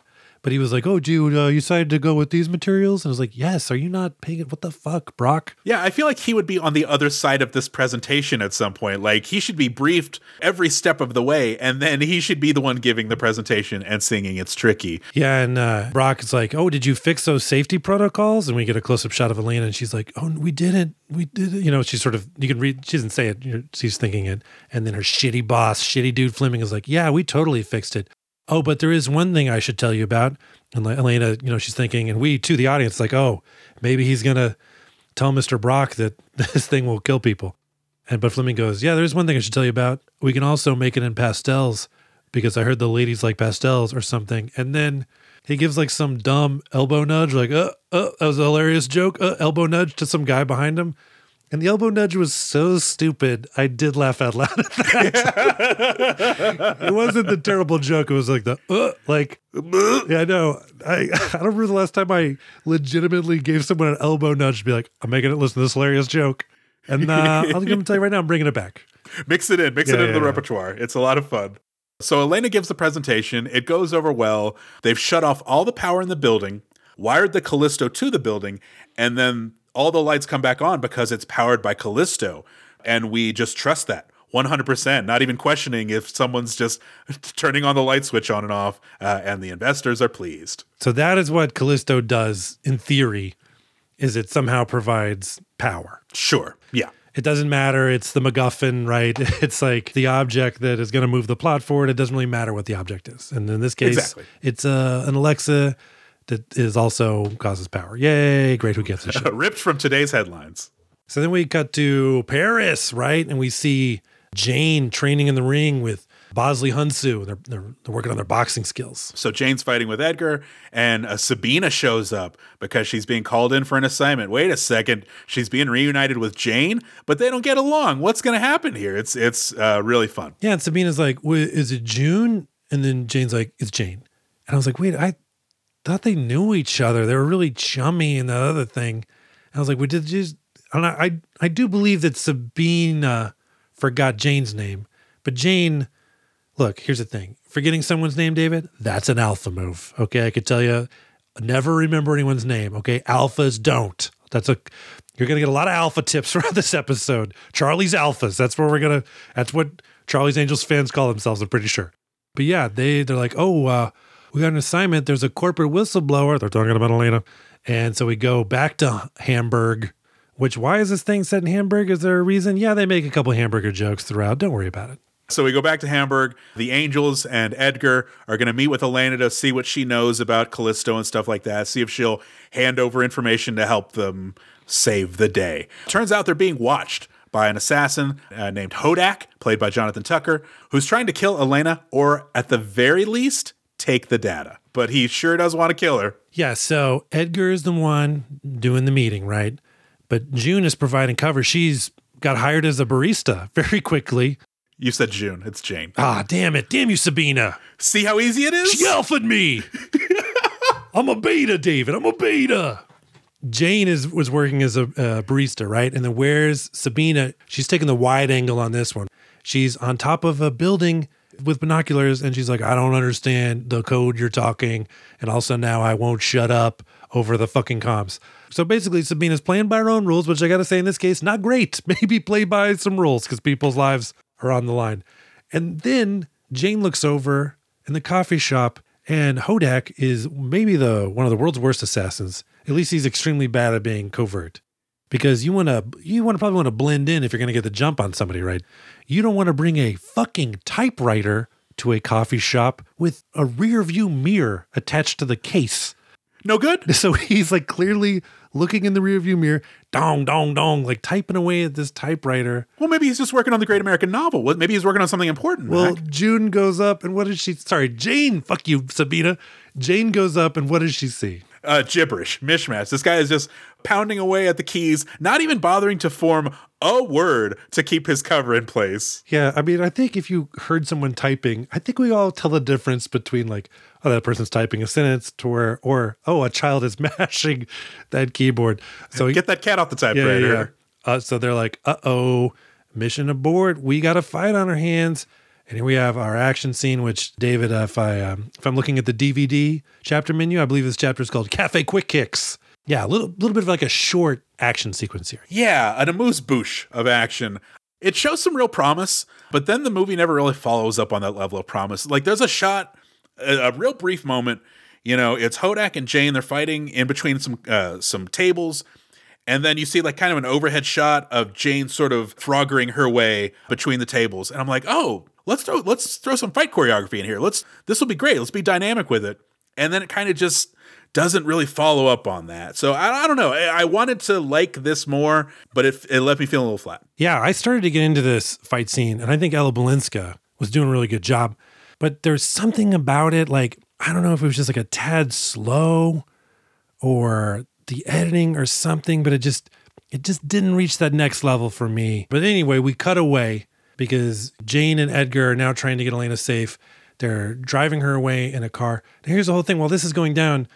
But he was like, "Oh, dude, uh, you decided to go with these materials," and I was like, "Yes." Are you not paying it? What the fuck, Brock? Yeah, I feel like he would be on the other side of this presentation at some point. Like he should be briefed every step of the way, and then he should be the one giving the presentation and singing "It's Tricky." Yeah, and uh, Brock is like, "Oh, did you fix those safety protocols?" And we get a close-up shot of Elena, and she's like, "Oh, we didn't. We did it." You know, she's sort of you can read. She doesn't say it. She's thinking it, and then her shitty boss, shitty dude Fleming, is like, "Yeah, we totally fixed it." Oh, but there is one thing I should tell you about. And Elena, you know, she's thinking, and we too, the audience, like, oh, maybe he's gonna tell Mr. Brock that this thing will kill people. And but Fleming goes, yeah, there's one thing I should tell you about. We can also make it in pastels because I heard the ladies like pastels or something. And then he gives like some dumb elbow nudge, like, uh, uh, that was a hilarious joke. Uh, elbow nudge to some guy behind him. And the elbow nudge was so stupid. I did laugh out loud at that. it wasn't the terrible joke. It was like the uh, like yeah, I know. I I don't remember the last time I legitimately gave someone an elbow nudge to be like, I'm making it listen to this hilarious joke. And uh, I'm going to tell you right now, I'm bringing it back. Mix it in, mix Yeah, it into yeah, the yeah. repertoire. It's a lot of fun. So Elena gives the presentation. It goes over well. They've shut off all the power in the building, wired the Callisto to the building, and then all the lights come back on because it's powered by Callisto. And we just trust that 100%, not even questioning if someone's just turning on the light switch on and off, uh, and the investors are pleased. So that is what Callisto does in theory, is it somehow provides power. Sure. Yeah. It doesn't matter. It's the MacGuffin, right? It's like the object that is going to move the plot forward. It doesn't really matter what the object is. And in this case, Exactly. it's uh, an Alexa that is also causes power. Yay! Great. Who gets a shit? Ripped from today's headlines. So then we cut to Paris, right? And we see Jane training in the ring with Bosley Hounsou. They're, they're, they're working on their boxing skills. So Jane's fighting with Edgar, and uh, Sabina shows up because she's being called in for an assignment. Wait a second, she's being reunited with Jane, but they don't get along. What's going to happen here? It's it's uh, really fun. Yeah, and Sabina's like, "Wait, is it June? And then Jane's like, it's Jane. And I was like, wait, I thought they knew each other. They were really chummy and the other thing. And I was like, we did just, I don't. I, I do believe that Sabina forgot Jane's name, but Jane, look, here's the thing. Forgetting someone's name, David, that's an alpha move. Okay. I could tell you, never remember anyone's name. Okay. Alphas don't. That's a, you're going to get a lot of alpha tips throughout this episode. Charlie's Alphas. That's where we're going to, that's what Charlie's Angels fans call themselves, I'm pretty sure. But yeah, they, they're like, oh, uh, we got an assignment. There's a corporate whistleblower. They're talking about Elena. And so we go back to Hamburg, which why is this thing set in Hamburg? Is there a reason? Yeah, they make a couple hamburger jokes throughout. Don't worry about it. So we go back to Hamburg. The Angels and Edgar are going to meet with Elena to see what she knows about Callisto and stuff like that. See if she'll hand over information to help them save the day. Turns out they're being watched by an assassin uh, named Hodak, played by Jonathan Tucker, who's trying to kill Elena, or at the very least, take the data. But he sure does want to kill her. Yeah, so Edgar is the one doing the meeting, right? But June is providing cover. She's got hired as a barista very quickly. You said June. It's Jane. Ah, damn it. Damn you, Sabina. See how easy it is? She alphaed me. I'm a beta, David. I'm a beta. Jane is was working as a uh, barista, right? And then where's Sabina? She's taking the wide angle on this one. She's on top of a building with binoculars, and she's like, "I don't understand the code you're talking," and also now I won't shut up over the fucking comms. So basically, Sabina's playing by her own rules, which I got to say in this case, not great. Maybe play by some rules because people's lives are on the line. And then Jane looks over in the coffee shop And Hodak is maybe the one of the world's worst assassins. At least he's extremely bad at being covert. Because you want to you want to probably want to blend in if you're going to get the jump on somebody, right? You don't want to bring a fucking typewriter to a coffee shop with a rear view mirror attached to the case. No good? So he's like clearly looking in the rearview mirror, dong, dong, dong, like typing away at this typewriter. Well, maybe he's just working on the Great American Novel. Maybe he's working on something important. Well, Mac. June goes up, and what does she? Sorry, Jane. Fuck you, Sabina. Jane goes up, and what does she see? uh, gibberish, mishmash. This guy is just pounding away at the keys, not even bothering to form a word to keep his cover in place. Yeah, I mean, I think if you heard someone typing, I think we all tell the difference between like, oh, that person's typing a sentence to where, or oh, a child is mashing that keyboard. So Get that cat off the yeah, typewriter. yeah, yeah. Uh, so they're like, uh oh, mission aboard. We got a fight on our hands. And here we have our action scene, which David, uh, if I um, if I'm looking at the DVD chapter menu, I believe this chapter is called Cafe Quick Kicks. Yeah, a little little bit of like a short action sequence here. Yeah, an amuse bouche of action. It shows some real promise, but then the movie never really follows up on that level of promise. Like there's a shot, a, a real brief moment. You know, it's Hodak and Jane. They're fighting in between some uh, some tables, and then you see like kind of an overhead shot of Jane sort of froggering her way between the tables. And I'm like, oh, let's throw let's throw some fight choreography in here. Let's this will be great. Let's be dynamic with it. And then it kind of just doesn't really follow up on that. So I, I don't know. I, I wanted to like this more, but it, it left me feeling a little flat. Yeah, I started to get into this fight scene, and I think Ella Balinska was doing a really good job. But there's something about it, like, I don't know if it was just like a tad slow or the editing or something, but it just it just didn't reach that next level for me. But anyway, we cut away because Jane and Edgar are now trying to get Elena safe. They're driving her away in a car. And here's the whole thing. While this is going down,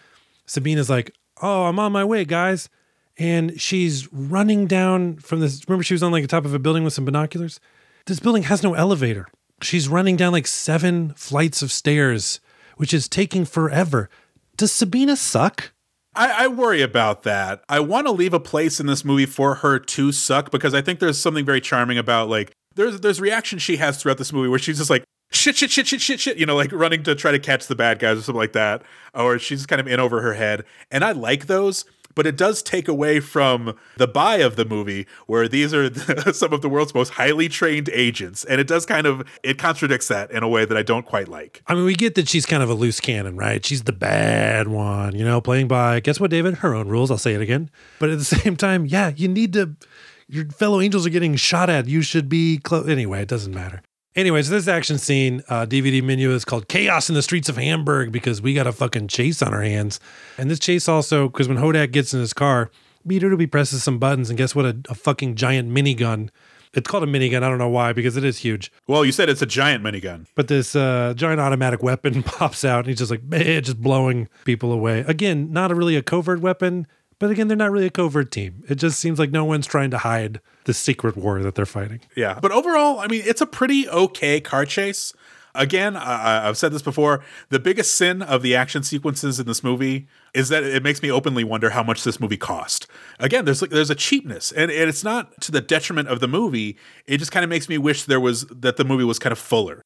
Sabina's like, "Oh, I'm on my way, guys." And she's running down from this. Remember, she was on like the top of a building with some binoculars. This building has no elevator. She's running down like seven flights of stairs, which is taking forever. Does Sabina suck? I, I worry about that. I want to leave a place in this movie for her to suck because I think there's something very charming about like there's there's reactions she has throughout this movie where she's just like shit shit shit shit shit shit you know like running to try to catch the bad guys or something like that or she's kind of in over her head and I like those but it does take away from the buy of the movie where these are the, some of the world's most highly trained agents and it does kind of it contradicts that in a way that I don't quite like. I mean, we get that she's kind of a loose cannon, right? She's the bad one, you know, playing by, guess what, David? Her own rules. I'll say it again. But at the same time, yeah, you need to, your fellow angels are getting shot at. You should be close. Anyway, it doesn't matter. Anyways, this action scene, uh, DVD menu is called Chaos in the Streets of Hamburg because we got a fucking chase on our hands. And this chase also, because when Hodak gets in his car, Beater presses some buttons, and guess what? A, a fucking giant minigun. It's called a minigun. I don't know why, because it is huge. Well, you said it's a giant minigun. But this uh, giant automatic weapon pops out, and he's just like, "Meh," just blowing people away. Again, not a really a covert weapon, but again, they're not really a covert team. It just seems like no one's trying to hide the secret war that they're fighting. Yeah. But overall, I mean, it's a pretty okay car chase. Again, I, I've said this before. The biggest sin of the action sequences in this movie is that it makes me openly wonder how much this movie cost. Again, there's like there's a cheapness, and, and it's not to the detriment of the movie. It just kind of makes me wish there was that the movie was kind of fuller.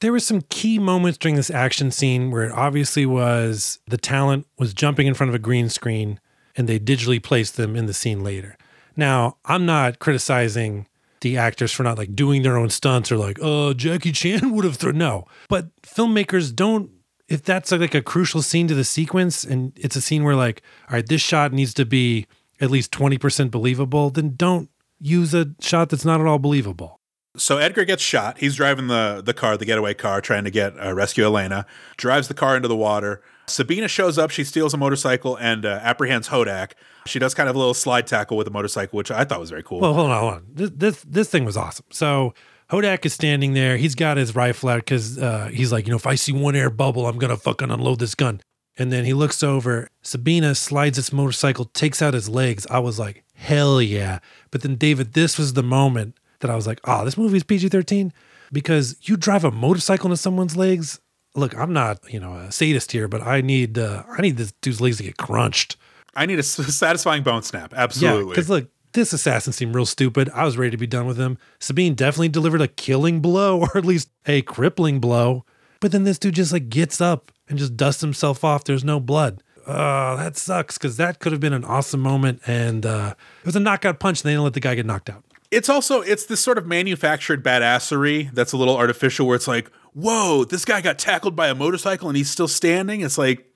There were some key moments during this action scene where it obviously was the talent was jumping in front of a green screen and they digitally placed them in the scene later. Now, I'm not criticizing the actors for not like doing their own stunts or like, oh, Jackie Chan would have thrown. No, but filmmakers don't. If that's like a crucial scene to the sequence and it's a scene where like, all right, this shot needs to be at least 20% believable, then don't use a shot that's not at all believable. So Edgar gets shot. He's driving the the car, the getaway car, trying to get uh, rescue Elena. Drives the car into the water. Sabina shows up. She steals a motorcycle and uh, apprehends Hodak. She does kind of a little slide tackle with the motorcycle, which I thought was very cool. Well, hold on, hold on. This this, this thing was awesome. So Hodak is standing there. He's got his rifle out because uh, he's like, you know, if I see one air bubble, I'm gonna fucking unload this gun. And then he looks over. Sabina slides its motorcycle, takes out his legs. I was like, hell yeah. But then David, this was the moment that I was like, oh, this movie is PG 13 because you drive a motorcycle into someone's legs. Look, I'm not, you know, a sadist here, but I need, uh, I need this dude's legs to get crunched. I need a satisfying bone snap. Yeah, Absolutely. because look, this assassin seemed real stupid. I was ready to be done with him. Sabine definitely delivered a killing blow, or at least a crippling blow. But then this dude just like gets up and just dusts himself off. There's no blood. Oh, that sucks because that could have been an awesome moment. And uh, it was a knockout punch, and they didn't let the guy get knocked out. It's also it's this sort of manufactured badassery that's a little artificial where it's like, whoa, this guy got tackled by a motorcycle and he's still standing. It's like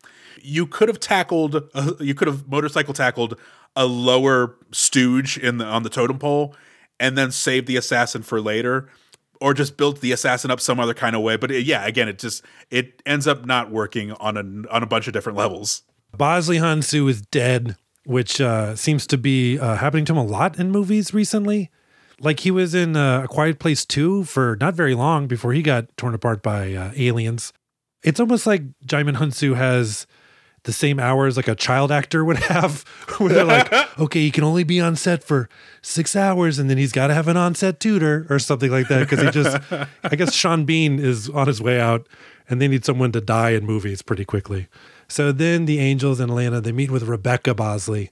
you could have tackled, uh, you could have motorcycle tackled a lower stooge in the on the totem pole, and then saved the assassin for later, or just built the assassin up some other kind of way. But it, yeah, again, it just it ends up not working on a on a bunch of different levels. Bosley Hounsou is dead, which uh, seems to be uh, happening to him a lot in movies recently. Like he was in uh, A Quiet Place 2 for not very long before he got torn apart by uh, aliens. It's almost like Djimon Hounsou has the same hours like a child actor would have, where they're like, okay, he can only be on set for six hours and then he's got to have an on set tutor or something like that. Cause he just, I guess Sean Bean is on his way out and they need someone to die in movies pretty quickly. So then the Angels in Atlanta, they meet with Rebecca Bosley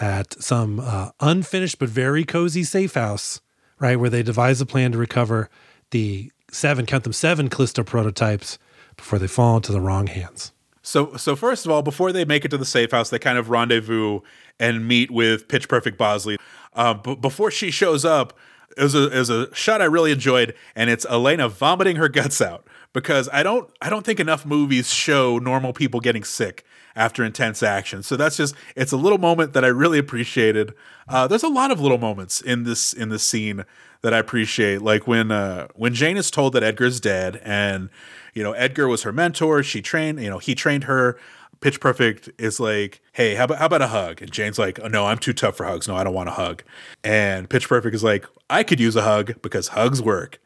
at some uh, unfinished but very cozy safe house, right? Where they devise a plan to recover the seven, count them seven Callisto prototypes before they fall into the wrong hands. So, so first of all, before they make it to the safe house, they kind of rendezvous and meet with Pitch Perfect Bosley. Uh, but before she shows up, it was, a, it was a shot I really enjoyed, and it's Elena vomiting her guts out because I don't I don't think enough movies show normal people getting sick after intense action. So that's just it's a little moment that I really appreciated. Uh, there's a lot of little moments in this in this scene that I appreciate, like when uh, when Jane is told that Edgar's dead, and you know Edgar was her mentor. She trained, you know, he trained her. Pitch Perfect is like, hey, how about how about a hug? And Jane's like, oh no, I'm too tough for hugs. No, I don't want a hug. And Pitch Perfect is like, I could use a hug because hugs work.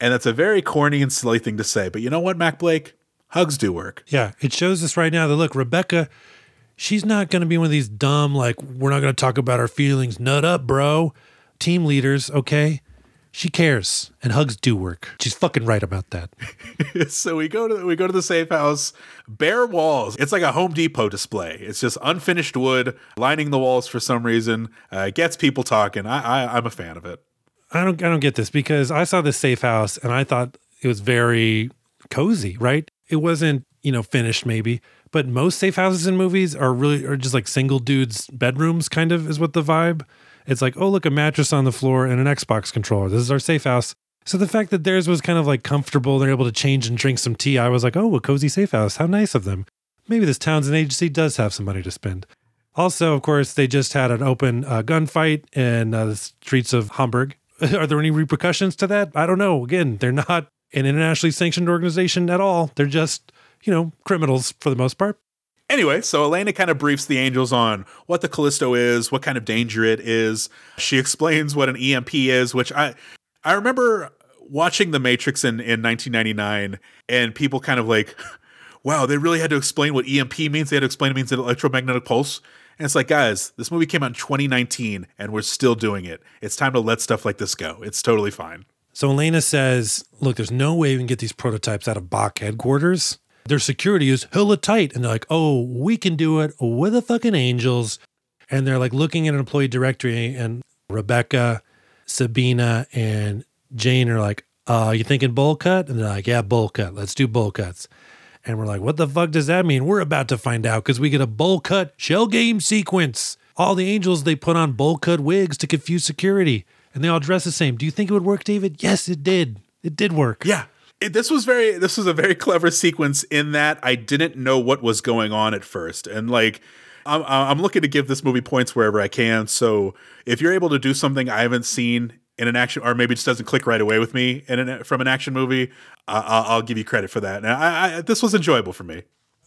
And that's a very corny and silly thing to say, but you know what, Mac Blake? Hugs do work. Yeah, it shows us right now that look, Rebecca, she's not going to be one of these dumb like we're not going to talk about our feelings. Nut up, bro. Team leaders, okay? She cares, and hugs do work. She's fucking right about that. so we go to we go to the safe house, bare walls. It's like a Home Depot display. It's just unfinished wood lining the walls for some reason. Uh, it gets people talking. I, I I'm a fan of it. I don't I don't get this because I saw this safe house and I thought it was very cozy, right? It wasn't, you know, finished maybe, but most safe houses in movies are really are just like single dudes bedrooms kind of is what the vibe. It's like, oh look, a mattress on the floor and an Xbox controller. This is our safe house. So the fact that theirs was kind of like comfortable, they're able to change and drink some tea. I was like, oh, a cozy safe house. How nice of them. Maybe this Townsend agency does have some money to spend. Also, of course, they just had an open uh, gunfight in uh, the streets of Hamburg. Are there any repercussions to that? I don't know. Again, they're not an internationally sanctioned organization at all. They're just, you know, criminals for the most part. Anyway, so Elena kind of briefs the angels on what the Callisto is, what kind of danger it is. She explains what an EMP is, which I I remember watching The Matrix in, in 1999 and people kind of like, wow, they really had to explain what EMP means. They had to explain it means an electromagnetic pulse. And it's like, guys, this movie came out in 2019 and we're still doing it. It's time to let stuff like this go. It's totally fine. So Elena says, look, there's no way we can get these prototypes out of Bach headquarters. Their security is hella tight. And they're like, oh, we can do it with the fucking angels. And they're like looking at an employee directory, and Rebecca, Sabina, and Jane are like, uh, you thinking bowl cut? And they're like, yeah, bowl cut. Let's do bowl cuts. And we're like, what the fuck does that mean? We're about to find out because we get a bowl cut shell game sequence. All the angels, they put on bowl cut wigs to confuse security and they all dress the same. Do you think it would work, David? Yes, it did. It did work. Yeah. It, this was very this was a very clever sequence in that I didn't know what was going on at first. And like I'm, I'm looking to give this movie points wherever I can. So if you're able to do something I haven't seen in an action, or maybe it just doesn't click right away with me in an, from an action movie, uh, I'll, I'll, give you credit for that. And I, I, this was enjoyable for me.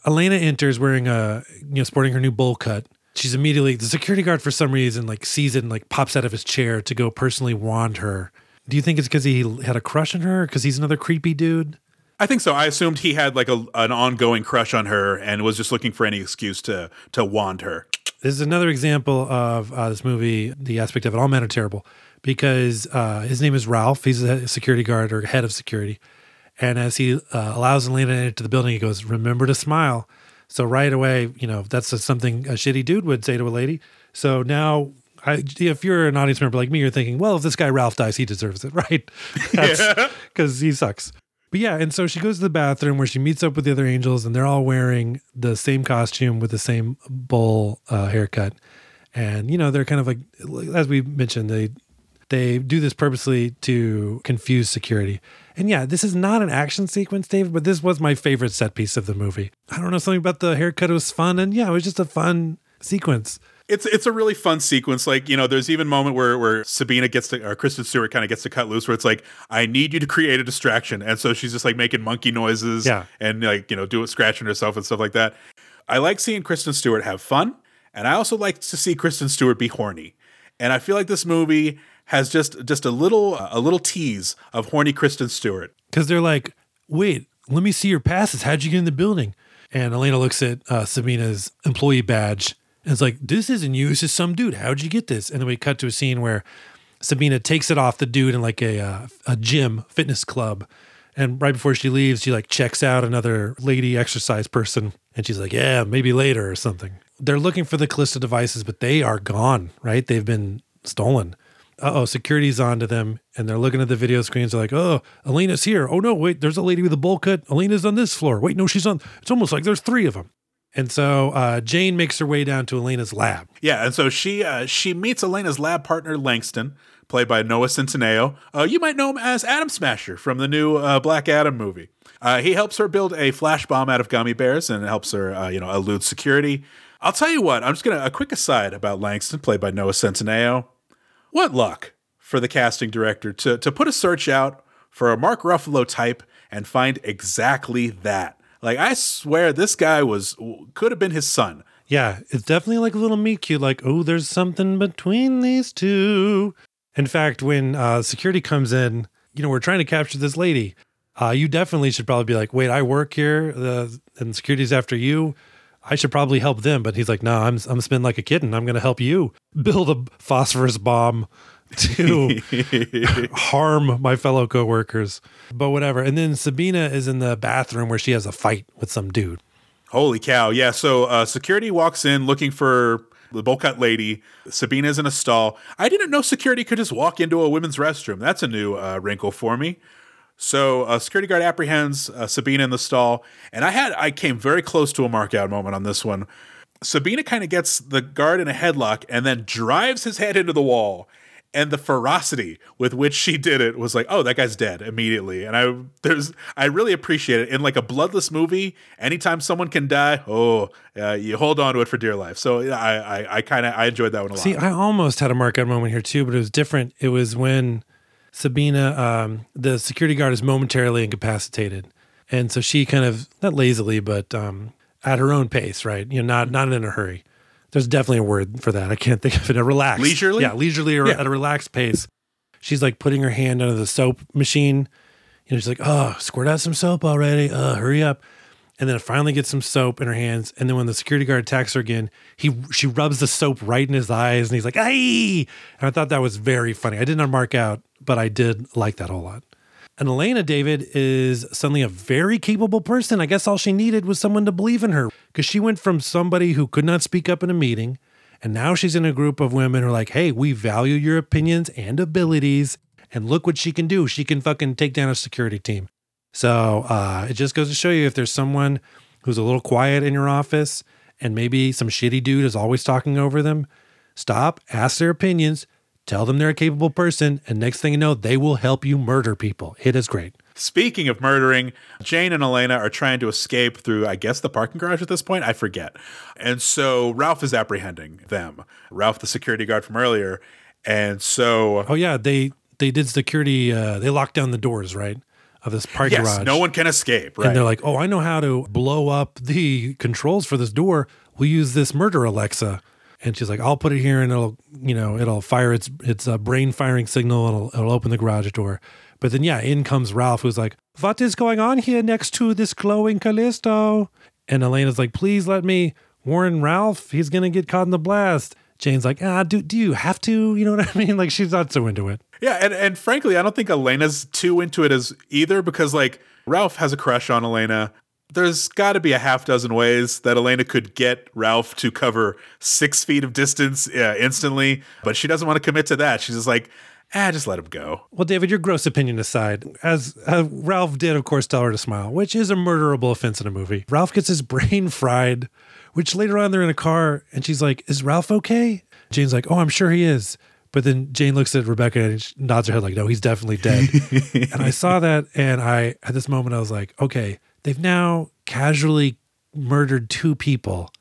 Elena enters wearing a, you know, sporting her new bowl cut. She's immediately the security guard for some reason like sees it and like pops out of his chair to go personally wand her. Do you think it's because he had a crush on her? Because he's another creepy dude. I think so. I assumed he had like a, an ongoing crush on her and was just looking for any excuse to to wand her. This is another example of uh, this movie. The aspect of it, all men are terrible because uh, his name is Ralph. He's a security guard or head of security. And as he uh, allows Elena into the building, he goes, Remember to smile. So right away, you know, that's a, something a shitty dude would say to a lady. So now, I, if you're an audience member like me, you're thinking, well, if this guy Ralph dies, he deserves it, right? Because yeah. he sucks. But yeah, and so she goes to the bathroom where she meets up with the other angels, and they're all wearing the same costume with the same bowl uh, haircut. And you know, they're kind of like, as we mentioned, they they do this purposely to confuse security. And yeah, this is not an action sequence, David, but this was my favorite set piece of the movie. I don't know, something about the haircut it was fun, and yeah, it was just a fun sequence. It's it's a really fun sequence. Like you know, there's even a moment where where Sabina gets to or Kristen Stewart kind of gets to cut loose, where it's like, I need you to create a distraction, and so she's just like making monkey noises, Yeah. and like you know, do it scratching herself and stuff like that. I like seeing Kristen Stewart have fun, and I also like to see Kristen Stewart be horny. And I feel like this movie has just just a little a little tease of horny Kristen Stewart. because they're like, wait, let me see your passes. How'd you get in the building? And Elena looks at uh, Sabina's employee badge and it's like, this isn't you. This is some dude. How'd you get this? And then we cut to a scene where Sabina takes it off the dude in like a uh, a gym fitness club. And right before she leaves, she like checks out another lady exercise person. And she's like, yeah, maybe later or something. They're looking for the Callisto devices, but they are gone, right? They've been stolen uh oh, security's onto them, and they're looking at the video screens. They're like, oh, Elena's here. Oh no, wait, there's a lady with a bowl cut. Elena's on this floor. Wait, no, she's on. It's almost like there's three of them. And so uh, Jane makes her way down to Elena's lab. Yeah, and so she uh, she meets Elena's lab partner Langston, played by Noah Centineo. Uh, you might know him as Atom Smasher from the new uh, Black Adam movie. Uh, he helps her build a flash bomb out of gummy bears and helps her, uh, you know, elude security. I'll tell you what. I'm just gonna a quick aside about Langston, played by Noah Centineo. What luck for the casting director to to put a search out for a Mark Ruffalo type and find exactly that. Like I swear, this guy was could have been his son. Yeah, it's definitely like a little meet cute, like, oh, there's something between these two. In fact, when uh, security comes in, you know, we're trying to capture this lady. Uh, you definitely should probably be like, wait, I work here, the, and security's after you. I should probably help them. But he's like, no, I'm, I'm spinning like a kitten. I'm going to help you build a phosphorus bomb to harm my fellow coworkers. But whatever. And then Sabina is in the bathroom where she has a fight with some dude. Holy cow. Yeah. So uh, security walks in looking for the bowl cut lady. Sabina's in a stall. I didn't know security could just walk into a women's restroom. That's a new uh, wrinkle for me. So a security guard apprehends uh, Sabina in the stall, and I had I came very close to a mark out moment on this one. Sabina kind of gets the guard in a headlock and then drives his head into the wall. And the ferocity with which she did it was like, oh, that guy's dead immediately. And I there's I really appreciate it in like a bloodless movie. Anytime someone can die, oh, uh, you hold on to it for dear life. So I I, I kind of I enjoyed that one a lot. See, I almost had a mark out moment here too, but it was different. It was when Sabina, um, the security guard, is momentarily incapacitated, and so she kind of not lazily, but um, at her own pace, right? You know, not not in a hurry. There's definitely a word for that. I can't think of it. A relaxed, Leisurely? yeah, leisurely or Yeah. at a relaxed pace. She's like putting her hand under the soap machine. You know, she's like, "Oh, squirt out some soap already. Uh, hurry up!" And then finally gets some soap in her hands. And then when the security guard attacks her again, he she rubs the soap right in his eyes, and he's like, "Ay!" And I thought that was very funny. I did not mark out, but I did like that a whole lot. And Elena David is suddenly a very capable person. I guess all she needed was someone to believe in her because she went from somebody who could not speak up in a meeting, and now she's in a group of women who are like, "Hey, we value your opinions and abilities." And look what she can do. She can fucking take down a security team. So uh, it just goes to show you if there's someone who's a little quiet in your office and maybe some shitty dude is always talking over them, stop, ask their opinions, tell them they're a capable person, and next thing you know, they will help you murder people. It is great. Speaking of murdering, Jane and Elena are trying to escape through, I guess, the parking garage at this point. I forget. And so Ralph is apprehending them. Ralph, the security guard from earlier. And so, Oh yeah, they they did security. Uh, they locked down the doors, right, of this parking yes, garage. no one can escape, right? And they're like, "Oh, I know how to blow up the controls for this door. We'll use this murder Alexa." And she's like, "I'll put it here, and it'll, you know, it'll fire its its uh, brain firing signal. And it'll it'll open the garage door." But then, yeah, in comes Ralph, who's like, "What is going on here next to this glowing Callisto?" And Elena's like, "Please let me warn Ralph. He's gonna get caught in the blast." Jane's like, "Ah, do do you have to? You know what I mean? Like, she's not so into it." Yeah, and, and frankly, I don't think Elena's too into it as either because like Ralph has a crush on Elena. There's got to be a half dozen ways that Elena could get Ralph to cover six feet of distance uh, instantly, but she doesn't want to commit to that. She's just like, ah, just let him go. Well, David, your gross opinion aside, as uh, Ralph did, of course, tell her to smile, which is a murderable offense in a movie. Ralph gets his brain fried, which later on they're in a car and she's like, Is Ralph okay? Jane's like, Oh, I'm sure he is. But then Jane looks at Rebecca and she nods her head like, No, he's definitely dead. and I saw that and I, at this moment, I was like, Okay, they've now casually murdered two people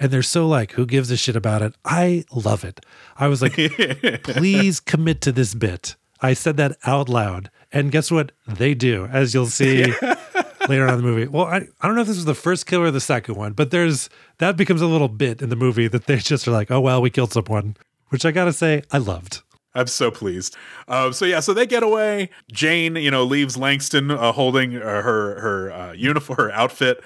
and they're so like, who gives a shit about it? I love it. I was like, please commit to this bit. I said that out loud. And guess what? They do, as you'll see later on in the movie. Well, I, I don't know if this was the first killer or the second one, but there's that becomes a little bit in the movie that they just are like, oh, well, we killed someone, which I got to say, I loved. I'm so pleased. Um, so yeah, so they get away. Jane, you know, leaves Langston uh, holding uh, her her uh, uniform, her outfit,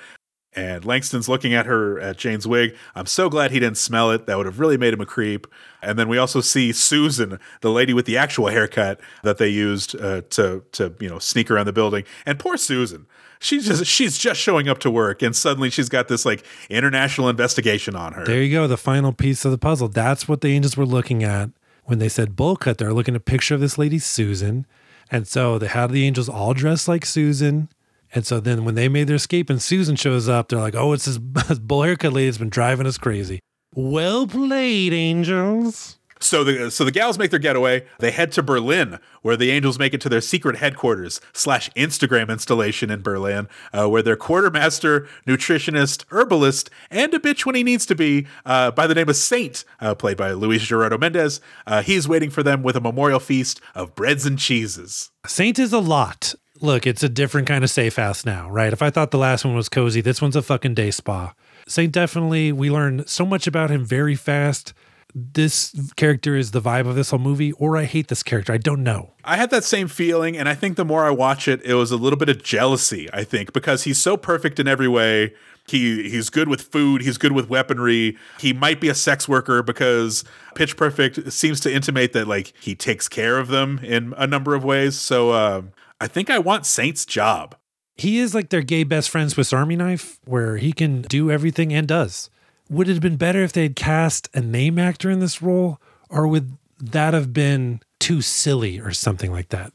and Langston's looking at her at Jane's wig. I'm so glad he didn't smell it. That would have really made him a creep. And then we also see Susan, the lady with the actual haircut that they used uh, to to you know sneak around the building. And poor Susan, she's just she's just showing up to work, and suddenly she's got this like international investigation on her. There you go, the final piece of the puzzle. That's what the angels were looking at when they said bowl cut. They're looking at a picture of this lady Susan, and so they had the angels all dressed like Susan. And so then when they made their escape and Susan shows up, they're like, oh, it's this, bull haircut lady that's been driving us crazy. Well played, angels. So the so the gals make their getaway. They head to Berlin, where the Angels make it to their secret headquarters slash Instagram installation in Berlin, uh, where their quartermaster, nutritionist, herbalist, and a bitch when he needs to be, uh, by the name of Saint, uh, played by Luis Gerardo Mendez, uh, he's waiting for them with a memorial feast of breads and cheeses. Saint is a lot. Look, it's a different kind of safe house now, right? If I thought the last one was cozy, this one's a fucking day spa. Saint definitely, we learn so much about him very fast this character is the vibe of this whole movie, or I hate this character. I don't know. I had that same feeling, and I think the more I watch it, it was a little bit of jealousy. I think because he's so perfect in every way. He he's good with food. He's good with weaponry. He might be a sex worker because Pitch Perfect seems to intimate that like he takes care of them in a number of ways. So uh, I think I want Saint's job. He is like their gay best friend Swiss Army knife, where he can do everything and does would it have been better if they had cast a name actor in this role, or would that have been too silly or something like that?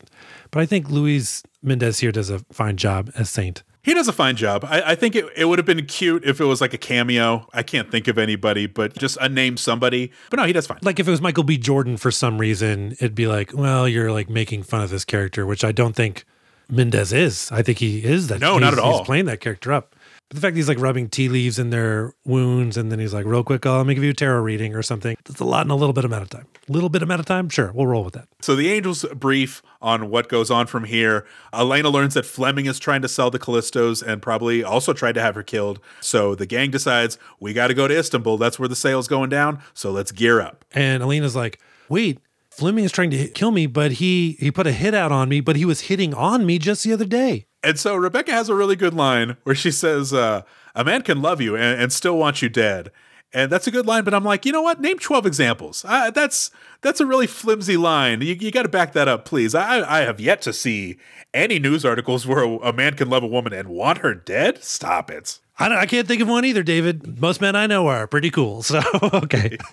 But I think Luis Mendez here does a fine job as Saint. He does a fine job. I, I, think it, it would have been cute if it was like a cameo. I can't think of anybody, but just a name somebody. But no, he does fine. Like if it was Michael B. Jordan for some reason, it'd be like, well, you're like making fun of this character, which I don't think Mendez is. I think he is that. No, not at all. He's playing that character up. But the fact he's like rubbing tea leaves in their wounds and then he's like, real quick, I'll give you a tarot reading or something. That's a lot in a little bit amount of time. Little bit amount of time? Sure, we'll roll with that. So the angels brief on what goes on from here. Elena learns that Fleming is trying to sell the Callistos and probably also tried to have her killed. So the gang decides we got to go to Istanbul. That's where the sale's going down. So let's gear up. And Elena's like, wait, Fleming is trying to kill me, but he he put a hit out on me, but he was hitting on me just the other day. And so Rebecca has a really good line where she says, uh, a man can love you and, and still want you dead. And that's a good line, but I'm like, you know what? Name 12 examples. Uh, that's that's a really flimsy line. You, you got to back that up, please. I, I have yet to see any news articles where a, a man can love a woman and want her dead. Stop it. I, I, can't think of one either, David. Most men I know are pretty cool. So, okay.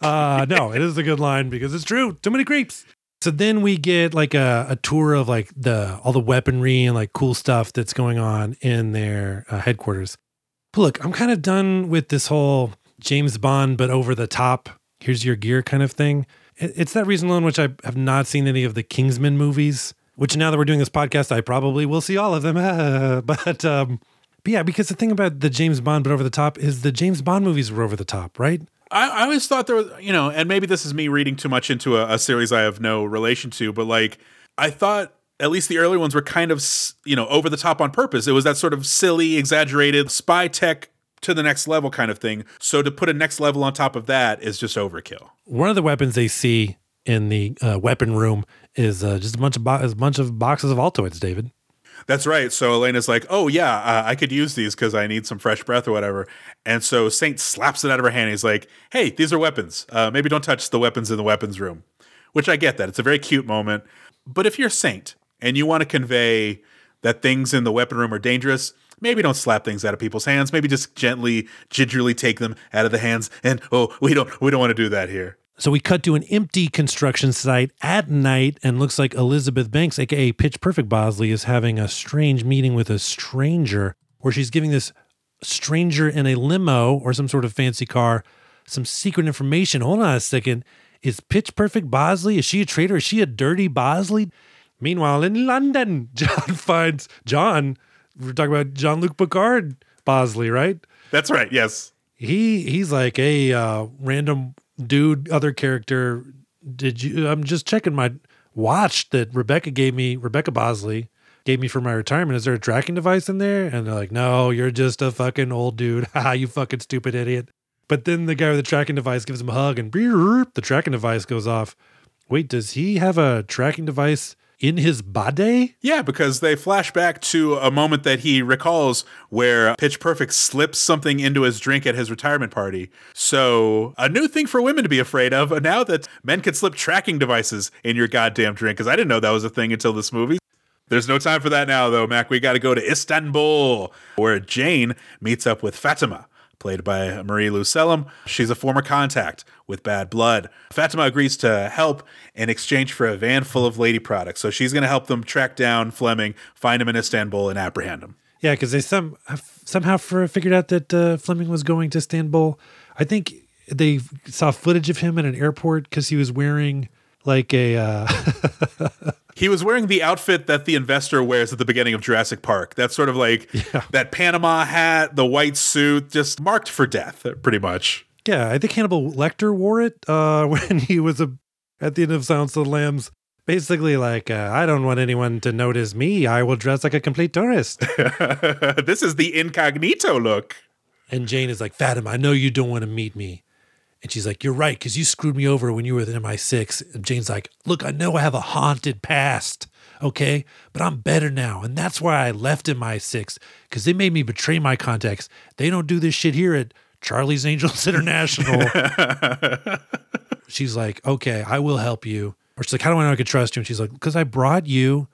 Uh, no, it is a good line because it's true. Too many creeps. So then we get like a, a, tour of like the all the weaponry and like cool stuff that's going on in their uh, headquarters. But look, I'm kind of done with this whole James Bond but over the top. Here's your gear kind of thing. It, it's that reason alone which I have not seen any of the Kingsman movies. Which now that we're doing this podcast, I probably will see all of them. but um, but yeah, because the thing about the James Bond but over the top is the James Bond movies were over the top, right? I, I always thought there was, you know, and maybe this is me reading too much into a, a series I have no relation to, but like I thought at least the early ones were kind of you know over the top on purpose. It was that sort of silly, exaggerated spy tech to the next level kind of thing. So to put a next level on top of that is just overkill. One of the weapons they see in the uh, weapon room is uh, just a bunch of bo- a bunch of boxes of Altoids, David. That's right. So Elena's like, "Oh yeah, uh, I could use these because I need some fresh breath or whatever." And so Saint slaps it out of her hand. He's like, "Hey, these are weapons. Uh, maybe don't touch the weapons in the weapons room." Which I get that it's a very cute moment. But if you're Saint and you want to convey that things in the weapon room are dangerous, maybe don't slap things out of people's hands. Maybe just gently, gingerly take them out of the hands. And oh, we don't we don't want to do that here. So we cut to an empty construction site at night, and looks like Elizabeth Banks, aka Pitch Perfect Bosley, is having a strange meeting with a stranger where she's giving this stranger in a limo or some sort of fancy car some secret information. Hold on a second. Is Pitch Perfect Bosley? Is she a traitor? Is she a dirty Bosley? Meanwhile, in London, John finds John. We're talking about Jean-Luc Picard Bosley, right? That's right. Yes. He he's like a uh, random dude, other character. Did you? I'm just checking my watch that Rebecca gave me. Rebecca Bosley gave me for my retirement. Is there a tracking device in there? And they're like, No, you're just a fucking old dude. Ha, you fucking stupid idiot. But then the guy with the tracking device gives him a hug, and the tracking device goes off. Wait, does he have a tracking device in his body? Yeah, because they flash back to a moment that he recalls where Pitch Perfect slips something into his drink at his retirement party. So, a new thing for women to be afraid of uh, now that men can slip tracking devices in your goddamn drink, because I didn't know that was a thing until this movie. There's no time for that now, though, Mac. We got to go to Istanbul, where Jane meets up with Fatima, played by Marie-Lou Sellem. She's a former contact with Bad Blood. Fatima agrees to help in exchange for a van full of lady products. So she's going to help them track down Fleming, find him in Istanbul, and apprehend him. Yeah, because they some somehow figured out that uh, Fleming was going to Istanbul. I think they saw footage of him at an airport because he was wearing like a. Uh he was wearing the outfit that the investor wears at the beginning of Jurassic Park. That's sort of like yeah. that Panama hat, the white suit, just marked for death, pretty much. Yeah, I think Hannibal Lecter wore it uh, when he was a, at the end of Silence of the Lambs. Basically, like, uh, I don't want anyone to notice me. I will dress like a complete tourist. this is the incognito look. And Jane is like, Fatima, I know you don't want to meet me. And she's like, You're right, because you screwed me over when you were with MI6. And Jane's like, Look, I know I have a haunted past, okay? But I'm better now. And that's why I left MI6, because they made me betray my contacts. They don't do this shit here at Charlie's Angels International. she's like, Okay, I will help you. Or she's like, How do I know I can trust you? And she's like, Because I brought you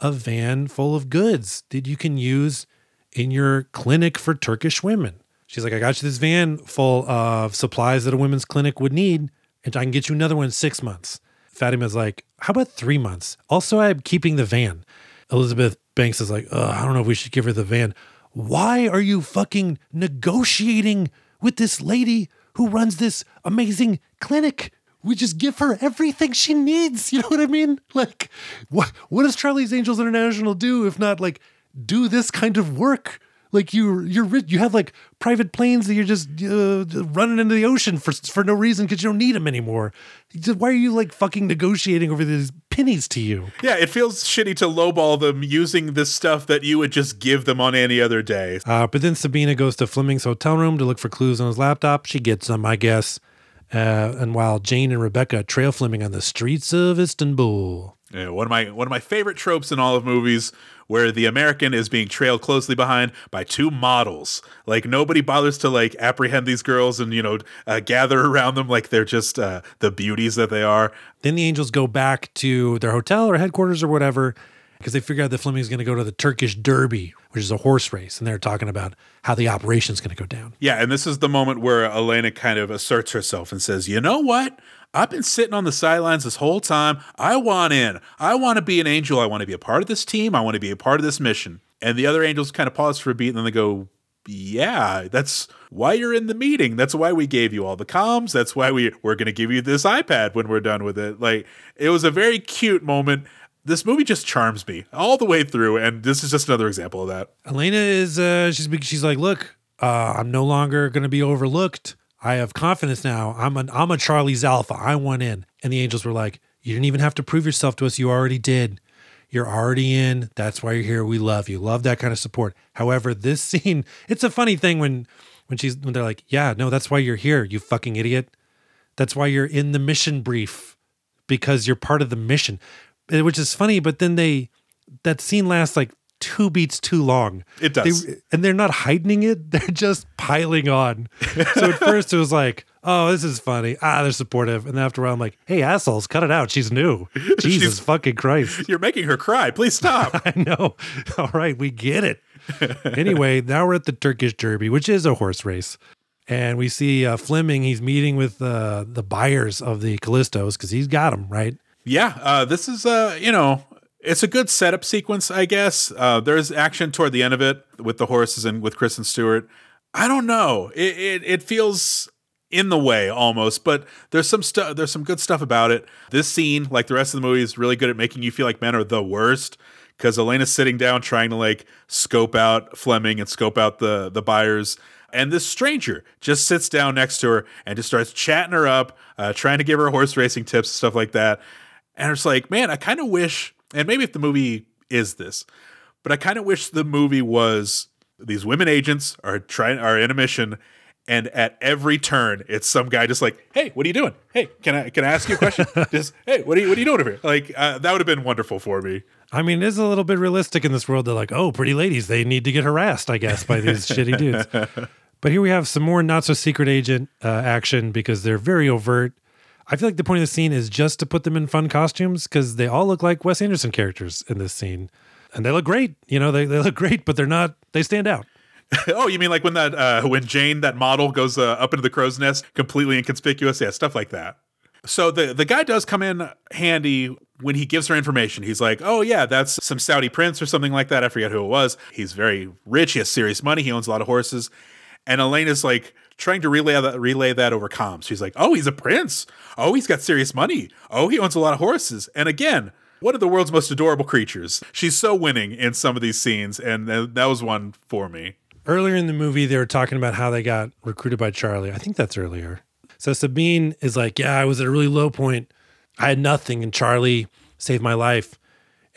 a van full of goods that you can use in your clinic for Turkish women. She's like, I got you this van full of supplies that a women's clinic would need, and I can get you another one in six months. Fatima's like, How about three months? Also, I'm keeping the van. Elizabeth Banks is like, I don't know if we should give her the van. Why are you fucking negotiating with this lady who runs this amazing clinic? We just give her everything she needs. You know what I mean? Like, what what does Charlie's Angels International do if not like do this kind of work? Like you, you're rich. You have like private planes that you're just uh, running into the ocean for for no reason because you don't need them anymore. Why are you like fucking negotiating over these pennies to you? Yeah, it feels shitty to lowball them using this stuff that you would just give them on any other day. Uh, but then Sabina goes to Fleming's hotel room to look for clues on his laptop. She gets them, I guess. Uh, and while Jane and Rebecca trail Fleming on the streets of Istanbul. Yeah, one of my one of my favorite tropes in all of movies where the American is being trailed closely behind by two models. Like nobody bothers to like apprehend these girls and you know uh, gather around them like they're just uh, the beauties that they are. Then the angels go back to their hotel or headquarters or whatever because they figure out that Fleming's going to go to the Turkish Derby, which is a horse race, and they're talking about how the operation's going to go down. Yeah, and this is the moment where Elena kind of asserts herself and says, "You know what? I've been sitting on the sidelines this whole time. I want in. I want to be an angel. I want to be a part of this team. I want to be a part of this mission. And the other angels kind of pause for a beat and then they go, Yeah, that's why you're in the meeting. That's why we gave you all the comms. That's why we, we're going to give you this iPad when we're done with it. Like, it was a very cute moment. This movie just charms me all the way through. And this is just another example of that. Elena is, uh, she's, she's like, Look, uh, I'm no longer going to be overlooked. I have confidence now. I'm an I'm a Charlie's Alpha. I want in. And the angels were like, You didn't even have to prove yourself to us. You already did. You're already in. That's why you're here. We love you. Love that kind of support. However, this scene, it's a funny thing when when she's when they're like, Yeah, no, that's why you're here, you fucking idiot. That's why you're in the mission brief. Because you're part of the mission. Which is funny, but then they that scene lasts like two beats too long. It does. They, and they're not heightening it, they're just piling on. so at first it was like, oh, this is funny. Ah, they're supportive. And then after a while, I'm like, hey, assholes, cut it out. She's new. Jesus She's, fucking Christ. You're making her cry. Please stop. I know. All right, we get it. anyway, now we're at the Turkish Derby, which is a horse race. And we see uh, Fleming, he's meeting with uh, the buyers of the Callistos because he's got them, right? Yeah, uh, this is uh, you know, it's a good setup sequence, I guess. Uh, there's action toward the end of it with the horses and with Kristen Stewart. I don't know. It it, it feels in the way almost, but there's some stuff. There's some good stuff about it. This scene, like the rest of the movie, is really good at making you feel like men are the worst because Elena's sitting down trying to like scope out Fleming and scope out the the buyers. And this stranger just sits down next to her and just starts chatting her up, uh, trying to give her horse racing tips, and stuff like that. And it's like, man, I kind of wish, and maybe if the movie is this, but I kind of wish the movie was these women agents are trying are in a mission and at every turn it's some guy just like hey what are you doing hey can i can i ask you a question just hey what are you what are you doing over here like uh, that would have been wonderful for me I mean, it is a little bit realistic in this world. They're like, oh, pretty ladies, they need to get harassed, I guess, by these shitty dudes. But here we have some more not so secret agent uh, action because they're very overt. I feel like the point of the scene is just to put them in fun costumes because they all look like Wes Anderson characters in this scene. And they look great. You know, they, they look great, but they're not, they stand out. oh you mean like when that uh when jane that model goes uh, up into the crow's nest completely inconspicuous yeah stuff like that so the the guy does come in handy when he gives her information. He's like, "Oh yeah, that's some Saudi prince or something like that. I forget who it was. He's very rich. He has serious money. He owns a lot of horses." And Elena's like trying to relay that relay that over comms. She's like, "Oh, he's a prince. Oh, he's got serious money. Oh, he owns a lot of horses." And again, one of the world's most adorable creatures. She's so winning in some of these scenes, and that was one for me. Earlier in the movie, they were talking about how they got recruited by Charlie. I think that's earlier. So Sabine is like, Yeah, I was at a really low point. I had nothing, and Charlie saved my life.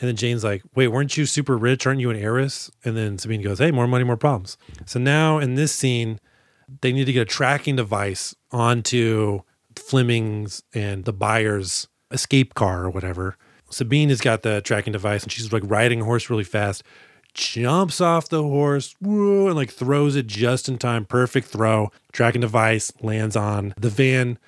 And then Jane's like, Wait, weren't you super rich? Aren't you an heiress? And then Sabine goes, Hey, more money, more problems. So now in this scene, they need to get a tracking device onto Fleming's and the buyer's escape car or whatever. Sabine has got the tracking device and she's like riding a horse really fast, jumps off the horse, woo, and like throws it just in time. Perfect throw. Tracking device lands on the van.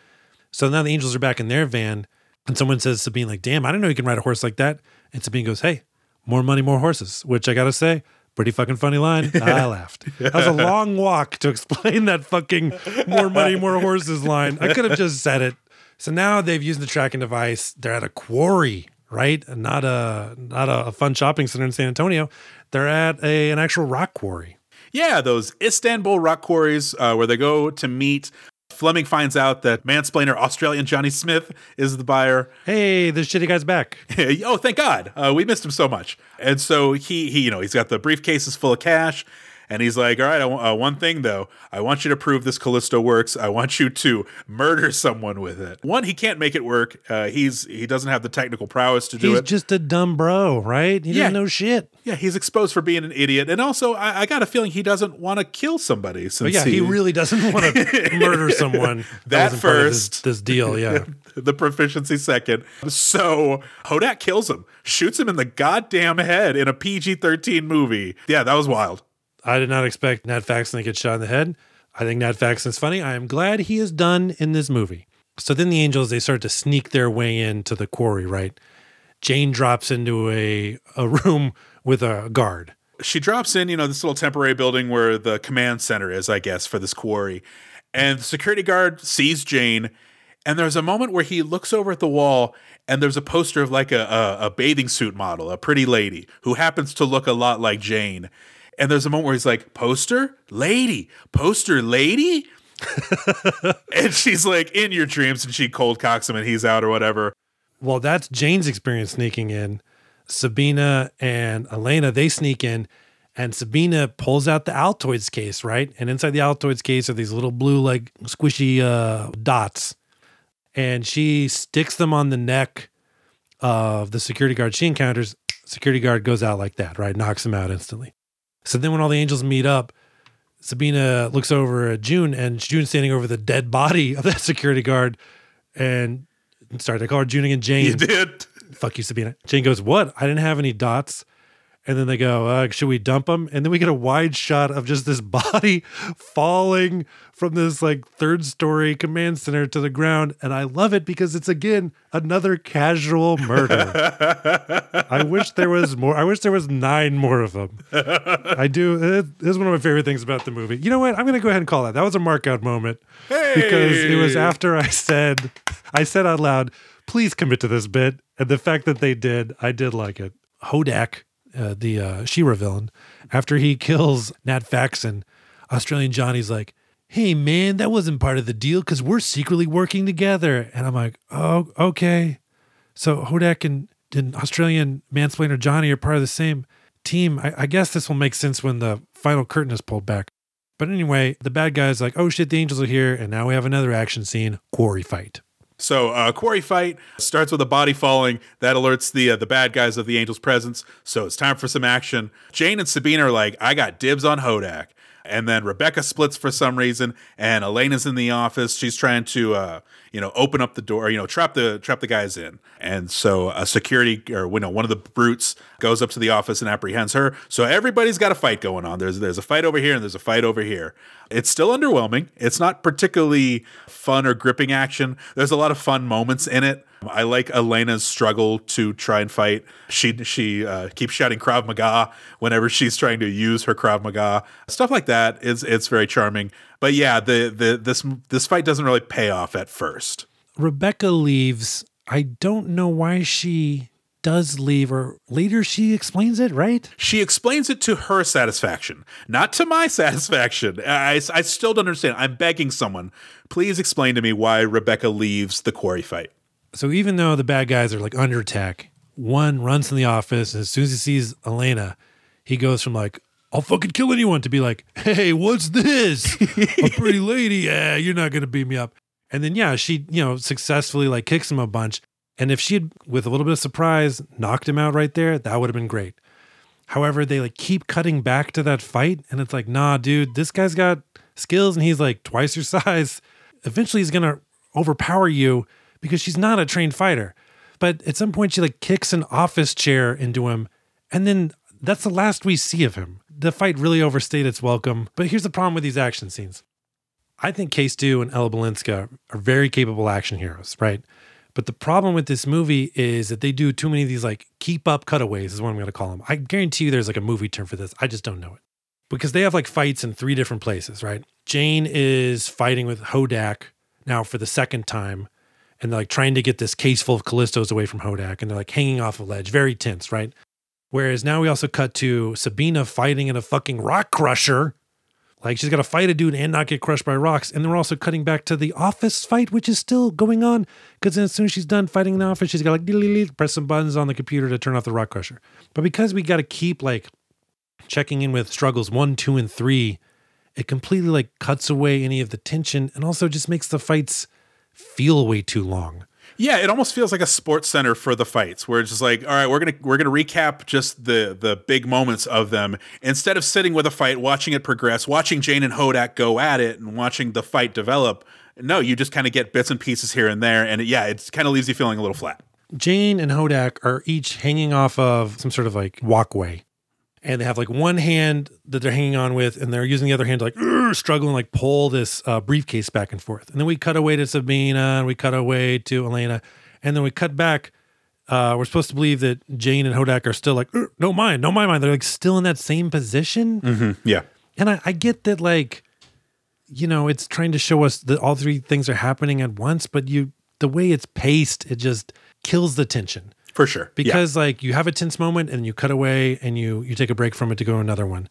So now the angels are back in their van, and someone says Sabine, like, damn, I didn't know you can ride a horse like that. And Sabine goes, Hey, more money, more horses, which I gotta say, pretty fucking funny line. I laughed. That was a long walk to explain that fucking more money, more horses line. I could have just said it. So now they've used the tracking device. They're at a quarry, right? Not a not a, fun shopping center in San Antonio. They're at a an actual rock quarry. Yeah, those Istanbul rock quarries uh, where they go to meet. Fleming finds out that mansplainer Australian Johnny Smith is the buyer. Hey, the shitty guy's back. oh, thank God. Uh, we missed him so much. And so he, he, you know, he's got the briefcases full of cash and he's like, "All right, uh, one thing though, I want you to prove this Callisto works. I want you to murder someone with it. One, he can't make it work. Uh, he's he doesn't have the technical prowess to do he's it. He's just a dumb bro, right? He yeah. doesn't know shit. Yeah, he's exposed for being an idiot, and also I, I got a feeling he doesn't want to kill somebody. Since but yeah, he, he really doesn't want to murder someone. that, that first, this, this deal, yeah. the proficiency second. So Hodak kills him, shoots him in the goddamn head in a PG 13 movie. Yeah, that was wild. I did not expect Nat Faxon to get shot in the head. I think Nat Faxon's funny. I am glad he is done in this movie. So then the angels they start to sneak their way into the quarry, right? Jane drops into a a room with a guard. She drops in, you know, this little temporary building where the command center is, I guess, for this quarry. And the security guard sees Jane, and there's a moment where he looks over at the wall and there's a poster of like a, a, a bathing suit model, a pretty lady who happens to look a lot like Jane. And there's a moment where he's like, poster lady, poster lady. and she's like, in your dreams, and she cold cocks him and he's out or whatever. Well, that's Jane's experience sneaking in. Sabina and Elena, they sneak in, and Sabina pulls out the Altoids case, right? And inside the Altoids case are these little blue, like squishy uh, dots. And she sticks them on the neck of the security guard she encounters. Security guard goes out like that, right? Knocks him out instantly. So then when all the angels meet up, Sabina looks over at June and June's standing over the dead body of that security guard. And sorry, I call her June again, Jane. You did. Fuck you, Sabina. Jane goes, What? I didn't have any dots. And then they go, uh, should we dump him? And then we get a wide shot of just this body falling from this like third story command center to the ground. And I love it because it's again another casual murder. I wish there was more. I wish there was nine more of them. I do. It, this is one of my favorite things about the movie. You know what? I'm going to go ahead and call that. That was a mark out moment because it was after I said, I said out loud, please commit to this bit. And the fact that they did, I did like it. Hodak, uh, the uh, Shira villain, after he kills Nat Faxon, Australian Johnny's like, hey man, that wasn't part of the deal because we're secretly working together. And I'm like, oh, okay. So Hodak and, and Australian mansplainer Johnny are part of the same team. I, I guess this will make sense when the final curtain is pulled back. But anyway, the bad guy's like, oh shit, the angels are here. And now we have another action scene quarry fight. So, uh, quarry fight starts with a body falling. That alerts the uh, the bad guys of the Angels' presence. So it's time for some action. Jane and Sabine are like, "I got dibs on Hodak," and then Rebecca splits for some reason, and Elena's in the office. She's trying to, uh, you know, open up the door, you know, trap the trap the guys in. And so a security or you know one of the brutes goes up to the office and apprehends her. So everybody's got a fight going on. There's there's a fight over here and there's a fight over here. It's still underwhelming. It's not particularly fun or gripping action. There's a lot of fun moments in it. I like Elena's struggle to try and fight. She she uh, keeps shouting Krav Maga whenever she's trying to use her Krav Maga. Stuff like that is it's very charming. But yeah, the the this this fight doesn't really pay off at first. Rebecca leaves. I don't know why she does leave, or later she explains it, right? She explains it to her satisfaction, not to my satisfaction. I, I still don't understand. I'm begging someone, please explain to me why Rebecca leaves the quarry fight. So even though the bad guys are like under attack, one runs in the office, and as soon as he sees Elena, he goes from like, I'll fucking kill anyone to be like, hey, what's this? A pretty lady? Yeah, you're not gonna beat me up. And then yeah, she, you know, successfully like kicks him a bunch. And if she had, with a little bit of surprise, knocked him out right there, that would have been great. However, they like keep cutting back to that fight, and it's like, nah, dude, this guy's got skills and he's like twice your size. Eventually, he's gonna overpower you because she's not a trained fighter. But at some point, she like kicks an office chair into him, and then that's the last we see of him. The fight really overstayed its welcome. But here's the problem with these action scenes. I think K-Stew and Ella Balinska are very capable action heroes, right? But the problem with this movie is that they do too many of these like keep up cutaways, is what I'm going to call them. I guarantee you there's like a movie term for this. I just don't know it. Because they have like fights in three different places, right? Jane is fighting with Hodak now for the second time, and they're like trying to get this case full of Callistos away from Hodak, and they're like hanging off a ledge, very tense, right? Whereas now we also cut to Sabina fighting in a fucking rock crusher. Like she's got to fight a dude and not get crushed by rocks. And then we're also cutting back to the office fight, which is still going on. Because as soon as she's done fighting in the office, she's got like "Dee-lee-lee," press some buttons on the computer to turn off the rock crusher. But because we got to keep like checking in with struggles one, two, and three, it completely like cuts away any of the tension and also just makes the fights feel way too long. Yeah, it almost feels like a sports center for the fights, where it's just like, all right, we're gonna we're gonna recap just the the big moments of them instead of sitting with a fight, watching it progress, watching Jane and Hodak go at it, and watching the fight develop. No, you just kind of get bits and pieces here and there, and it, yeah, it kind of leaves you feeling a little flat. Jane and Hodak are each hanging off of some sort of like walkway. And they have like one hand that they're hanging on with, and they're using the other hand to like struggling, like pull this uh, briefcase back and forth. And then we cut away to Sabina, and we cut away to Elena, and then we cut back. Uh, we're supposed to believe that Jane and Hodak are still like, no mind, no mind, mind. They're like still in that same position. Yeah, And I, I get that, like, you know, it's trying to show us that all three things are happening at once, but you, the way it's paced, it just kills the tension for sure. Yeah. because like you have a tense moment and you cut away and you you take a break from it to go to another one.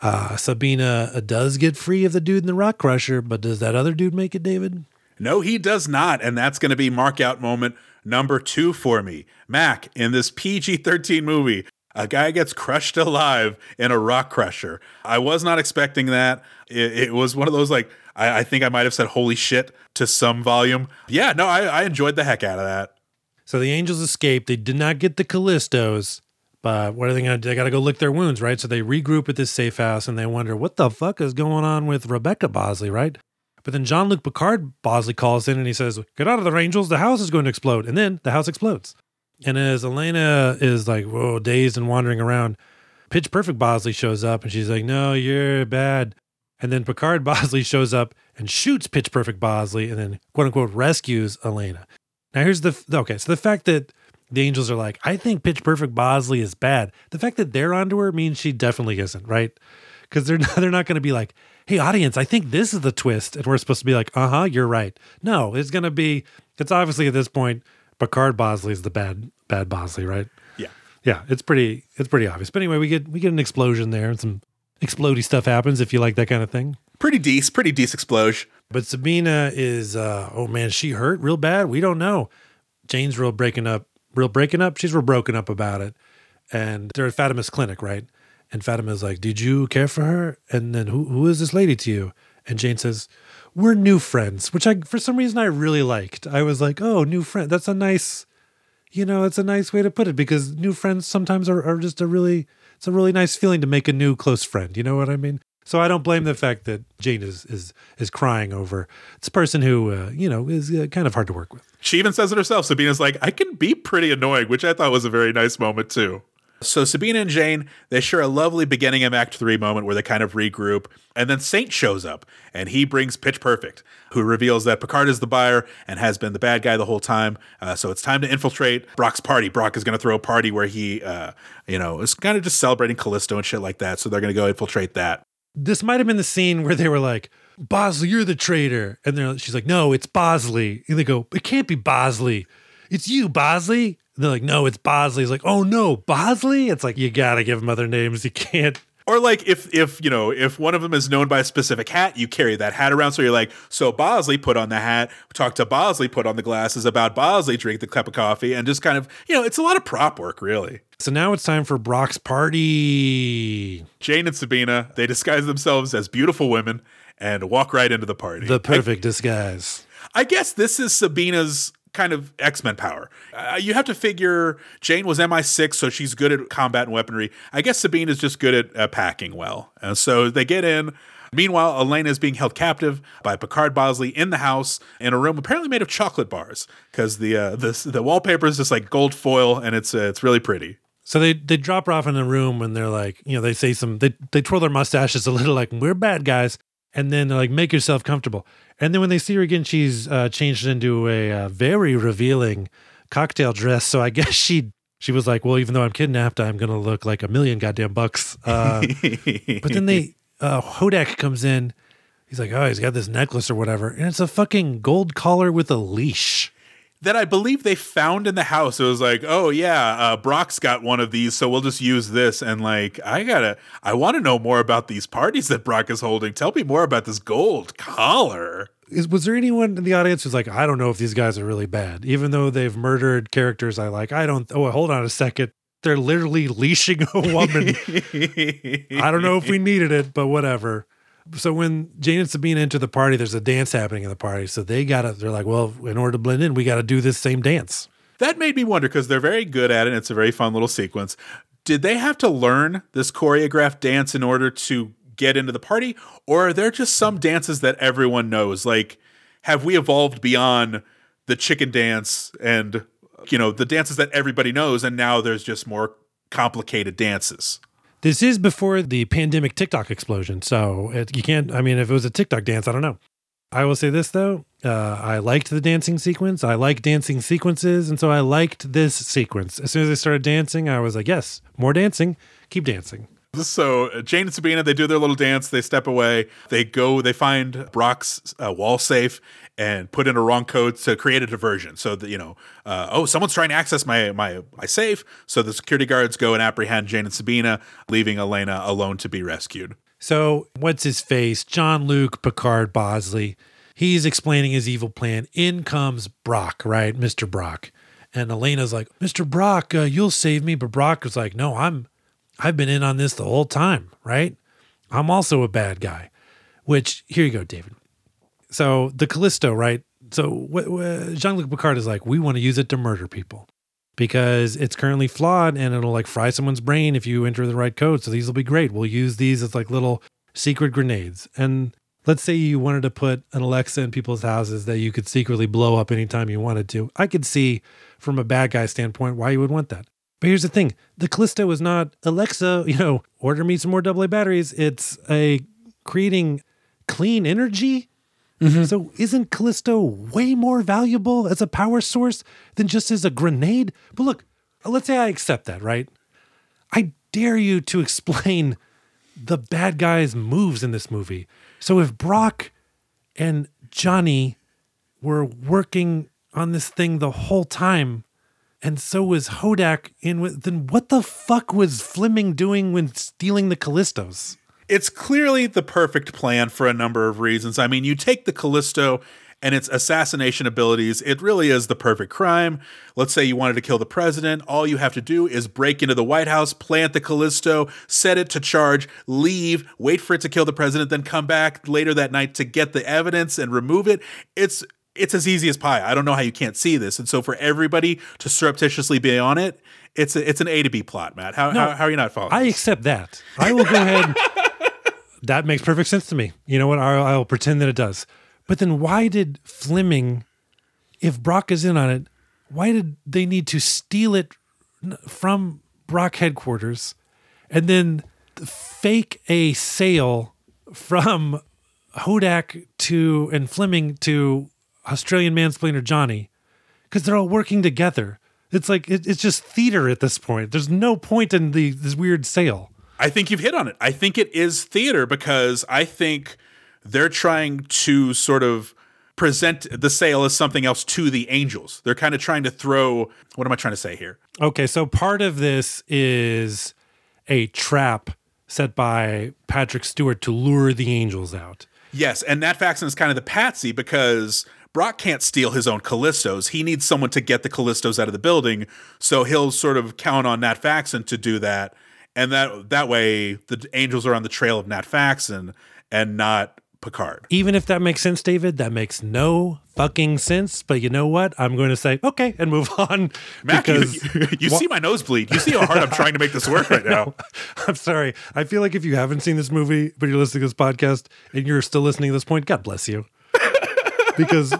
Uh, Sabina uh, does get free of the dude in the rock crusher, but does that other dude make it, David? No, he does not. And that's going to be mark out moment number two for me. Mac, in this PG 13 movie, a guy gets crushed alive in a rock crusher. I was not expecting that. It, it was one of those, like, I, I think I might have said holy shit to some volume. Yeah, no, I, I enjoyed the heck out of that. So the angels escape. They did not get the Callistos, but what are they going to do? They got to go lick their wounds, right? So they regroup at this safe house and they wonder what the fuck is going on with Rebecca Bosley, right? But then Jean Luc Picard Bosley calls in and he says, Get out of there, angels. The house is going to explode. And then the house explodes. And as Elena is like, whoa, dazed and wandering around, Pitch Perfect Bosley shows up and she's like, no, you're bad. And then Picard Bosley shows up and shoots Pitch Perfect Bosley and then quote unquote rescues Elena. Now here's the okay, so the fact that the angels are like, I think Pitch Perfect Bosley is bad. The fact that they're onto her means she definitely isn't, right? Because they're not, they're not going to be like, hey, audience, I think this is the twist, and we're supposed to be like, uh huh, you're right. No, it's going to be. It's obviously at this point, Picard Bosley is the bad bad Bosley, right? Yeah. Yeah, it's pretty it's pretty obvious. But anyway, we get we get an explosion there, and some explody stuff happens if you like that kind of thing. Pretty decent, pretty decent explosion. But Sabina is, uh, oh man, she hurt real bad. We don't know. Jane's real breaking up, real breaking up. She's real broken up about it. And they're at Fatima's clinic, right? And Fatima's like, Did you care for her? And then who who is this lady to you? And Jane says, We're new friends, which I for some reason I really liked. I was like, Oh, new friend. That's a nice, you know, it's a nice way to put it because new friends sometimes are, are just a really it's a really nice feeling to make a new close friend. You know what I mean? So I don't blame the fact that Jane is is is crying over this person who uh, you know is uh, kind of hard to work with. She even says it herself. Sabina's like, I can be pretty annoying, which I thought was a very nice moment too. So Sabina and Jane, they share a lovely beginning of Act Three moment where they kind of regroup, and then Saint shows up and he brings Pitch Perfect, who reveals that Picard is the buyer and has been the bad guy the whole time. Uh, so it's time to infiltrate Brock's party. Brock is going to throw a party where he, uh, you know, is kind of just celebrating Callisto and shit like that. So they're going to go infiltrate that. This might have been the scene where they were like, "Bosley, you're the traitor," and she's like, "No, it's Bosley," and they go, "It can't be Bosley, it's you, Bosley." And they're like, "No, it's Bosley." He's like, "Oh no, Bosley!" It's like you gotta give him other names. You can't. Or like if if you know if one of them is known by a specific hat, you carry that hat around. So you're like, so Bosley put on the hat, talk to Bosley, put on the glasses about Bosley, drink the cup of coffee, and just kind of you know, it's a lot of prop work, really. So now it's time for Brock's party. Jane and Sabina they disguise themselves as beautiful women and walk right into the party. The perfect disguise. I guess this is Sabina's kind of X Men power. Uh, you have to figure Jane was MI6, so she's good at combat and weaponry. I guess Sabine is just good at uh, packing well. And so they get in. Meanwhile, Elena is being held captive by Picard Bosley in the house in a room apparently made of chocolate bars because the uh, the the wallpaper is just like gold foil and it's uh, it's really pretty. So they they drop her off in the room and they're like, you know, they say some they they twirl their mustaches a little like we're bad guys, and then they're like, make yourself comfortable. And then when they see her again, she's uh, changed into a uh, very revealing cocktail dress. So I guess she she was like, well, even though I'm kidnapped, I'm gonna look like a million goddamn bucks. Uh, but then they uh, Hodak comes in. He's like, oh, he's got this necklace or whatever, and it's a fucking gold collar with a leash. That I believe they found in the house. It was like, oh yeah, uh, Brock's got one of these, so we'll just use this. And like, I gotta, I want to know more about these parties that Brock is holding. Tell me more about this gold collar. Is, was there anyone in the audience who's like, I don't know if these guys are really bad, even though they've murdered characters I like? I don't. Oh, hold on a second. They're literally leashing a woman. I don't know if we needed it, but whatever. So when Jane and Sabina enter the party, there's a dance happening in the party. So they gotta. They're like, well, in order to blend in, we got to do this same dance. That made me wonder because they're very good at it. And it's a very fun little sequence. Did they have to learn this choreographed dance in order to get into the party, or are there just some dances that everyone knows? Like, have we evolved beyond the chicken dance and you know the dances that everybody knows, and now there's just more complicated dances? This is before the pandemic TikTok explosion. So it, you can't, I mean, if it was a TikTok dance, I don't know. I will say this though. Uh, I liked the dancing sequence. I like dancing sequences. And so I liked this sequence. As soon as they started dancing, I was like, yes, more dancing. Keep dancing. So uh, Jane and Sabina, they do their little dance. They step away. They go. They find Brock's uh, wall safe and put in a wrong code to create a diversion. So that you know, uh, oh, someone's trying to access my my my safe. So the security guards go and apprehend Jane and Sabina, leaving Elena alone to be rescued. So what's his face? Jean-Luc Picard Bosley. He's explaining his evil plan. In comes Brock, right, Mister Brock, and Elena's like, Mister Brock, uh, you'll save me. But Brock was like, No, I'm I've been in on this the whole time, right? I'm also a bad guy. Which here you go, David. So the Callisto, right? So what, what Jean Luc Picard is like, we want to use it to murder people because it's currently flawed and it'll like fry someone's brain if you enter the right code. So these will be great. We'll use these as like little secret grenades. And let's say you wanted to put an Alexa in people's houses that you could secretly blow up anytime you wanted to. I could see from a bad guy standpoint why you would want that. But here's the thing the Callisto is not Alexa, you know, order me some more AA batteries. It's a creating clean energy. Mm-hmm. So isn't Callisto way more valuable as a power source than just as a grenade? But look, let's say I accept that, right? I dare you to explain the bad guy's moves in this movie. So if Brock and Johnny were working on this thing the whole time, and so was Hodak in with, then what the fuck was Fleming doing when stealing the Callistos? It's clearly the perfect plan for a number of reasons. I mean, you take the Callisto and its assassination abilities, it really is the perfect crime. Let's say you wanted to kill the president. All you have to do is break into the White House, plant the Callisto, set it to charge, leave, wait for it to kill the president, then come back later that night to get the evidence and remove it. It's it's as easy as pie. I don't know how you can't see this. And so for everybody to surreptitiously be on it, it's a, it's an A to B plot, Mac. How, how, how are you not following? I this? accept that. I will go ahead. that makes perfect sense to me. You know what? I'll, I'll pretend that it does. But then why did Fleming, if Brock is in on it, why did they need to steal it from Brock headquarters and then fake a sale from Hodak to and Fleming to Australian mansplainer Johnny? Because they're all working together. It's like it, it's just theater at this point. There's no point in the this weird sale. I think you've hit on it. I think it is theater because I think they're trying to sort of present the sale as something else to the angels. They're kind of trying to throw what am I trying to say here? Okay, so part of this is a trap set by Patrick Stewart to lure the angels out. Yes, and Nat Faxon is kind of the patsy because Brock can't steal his own Callistos. He needs someone to get the Callistos out of the building, so he'll sort of count on Nat Faxon to do that. And that that way the angels are on the trail of Nat Faxon and not Picard. Even if that makes sense, David, that makes no fucking sense. But you know what? I'm going to say okay and move on. Mac, you, because you, you see my nose bleed. You see how hard I'm trying to make this work right now. I'm sorry. I feel like if you haven't seen this movie, but you're listening to this podcast and you're still listening to this point, God bless you. Because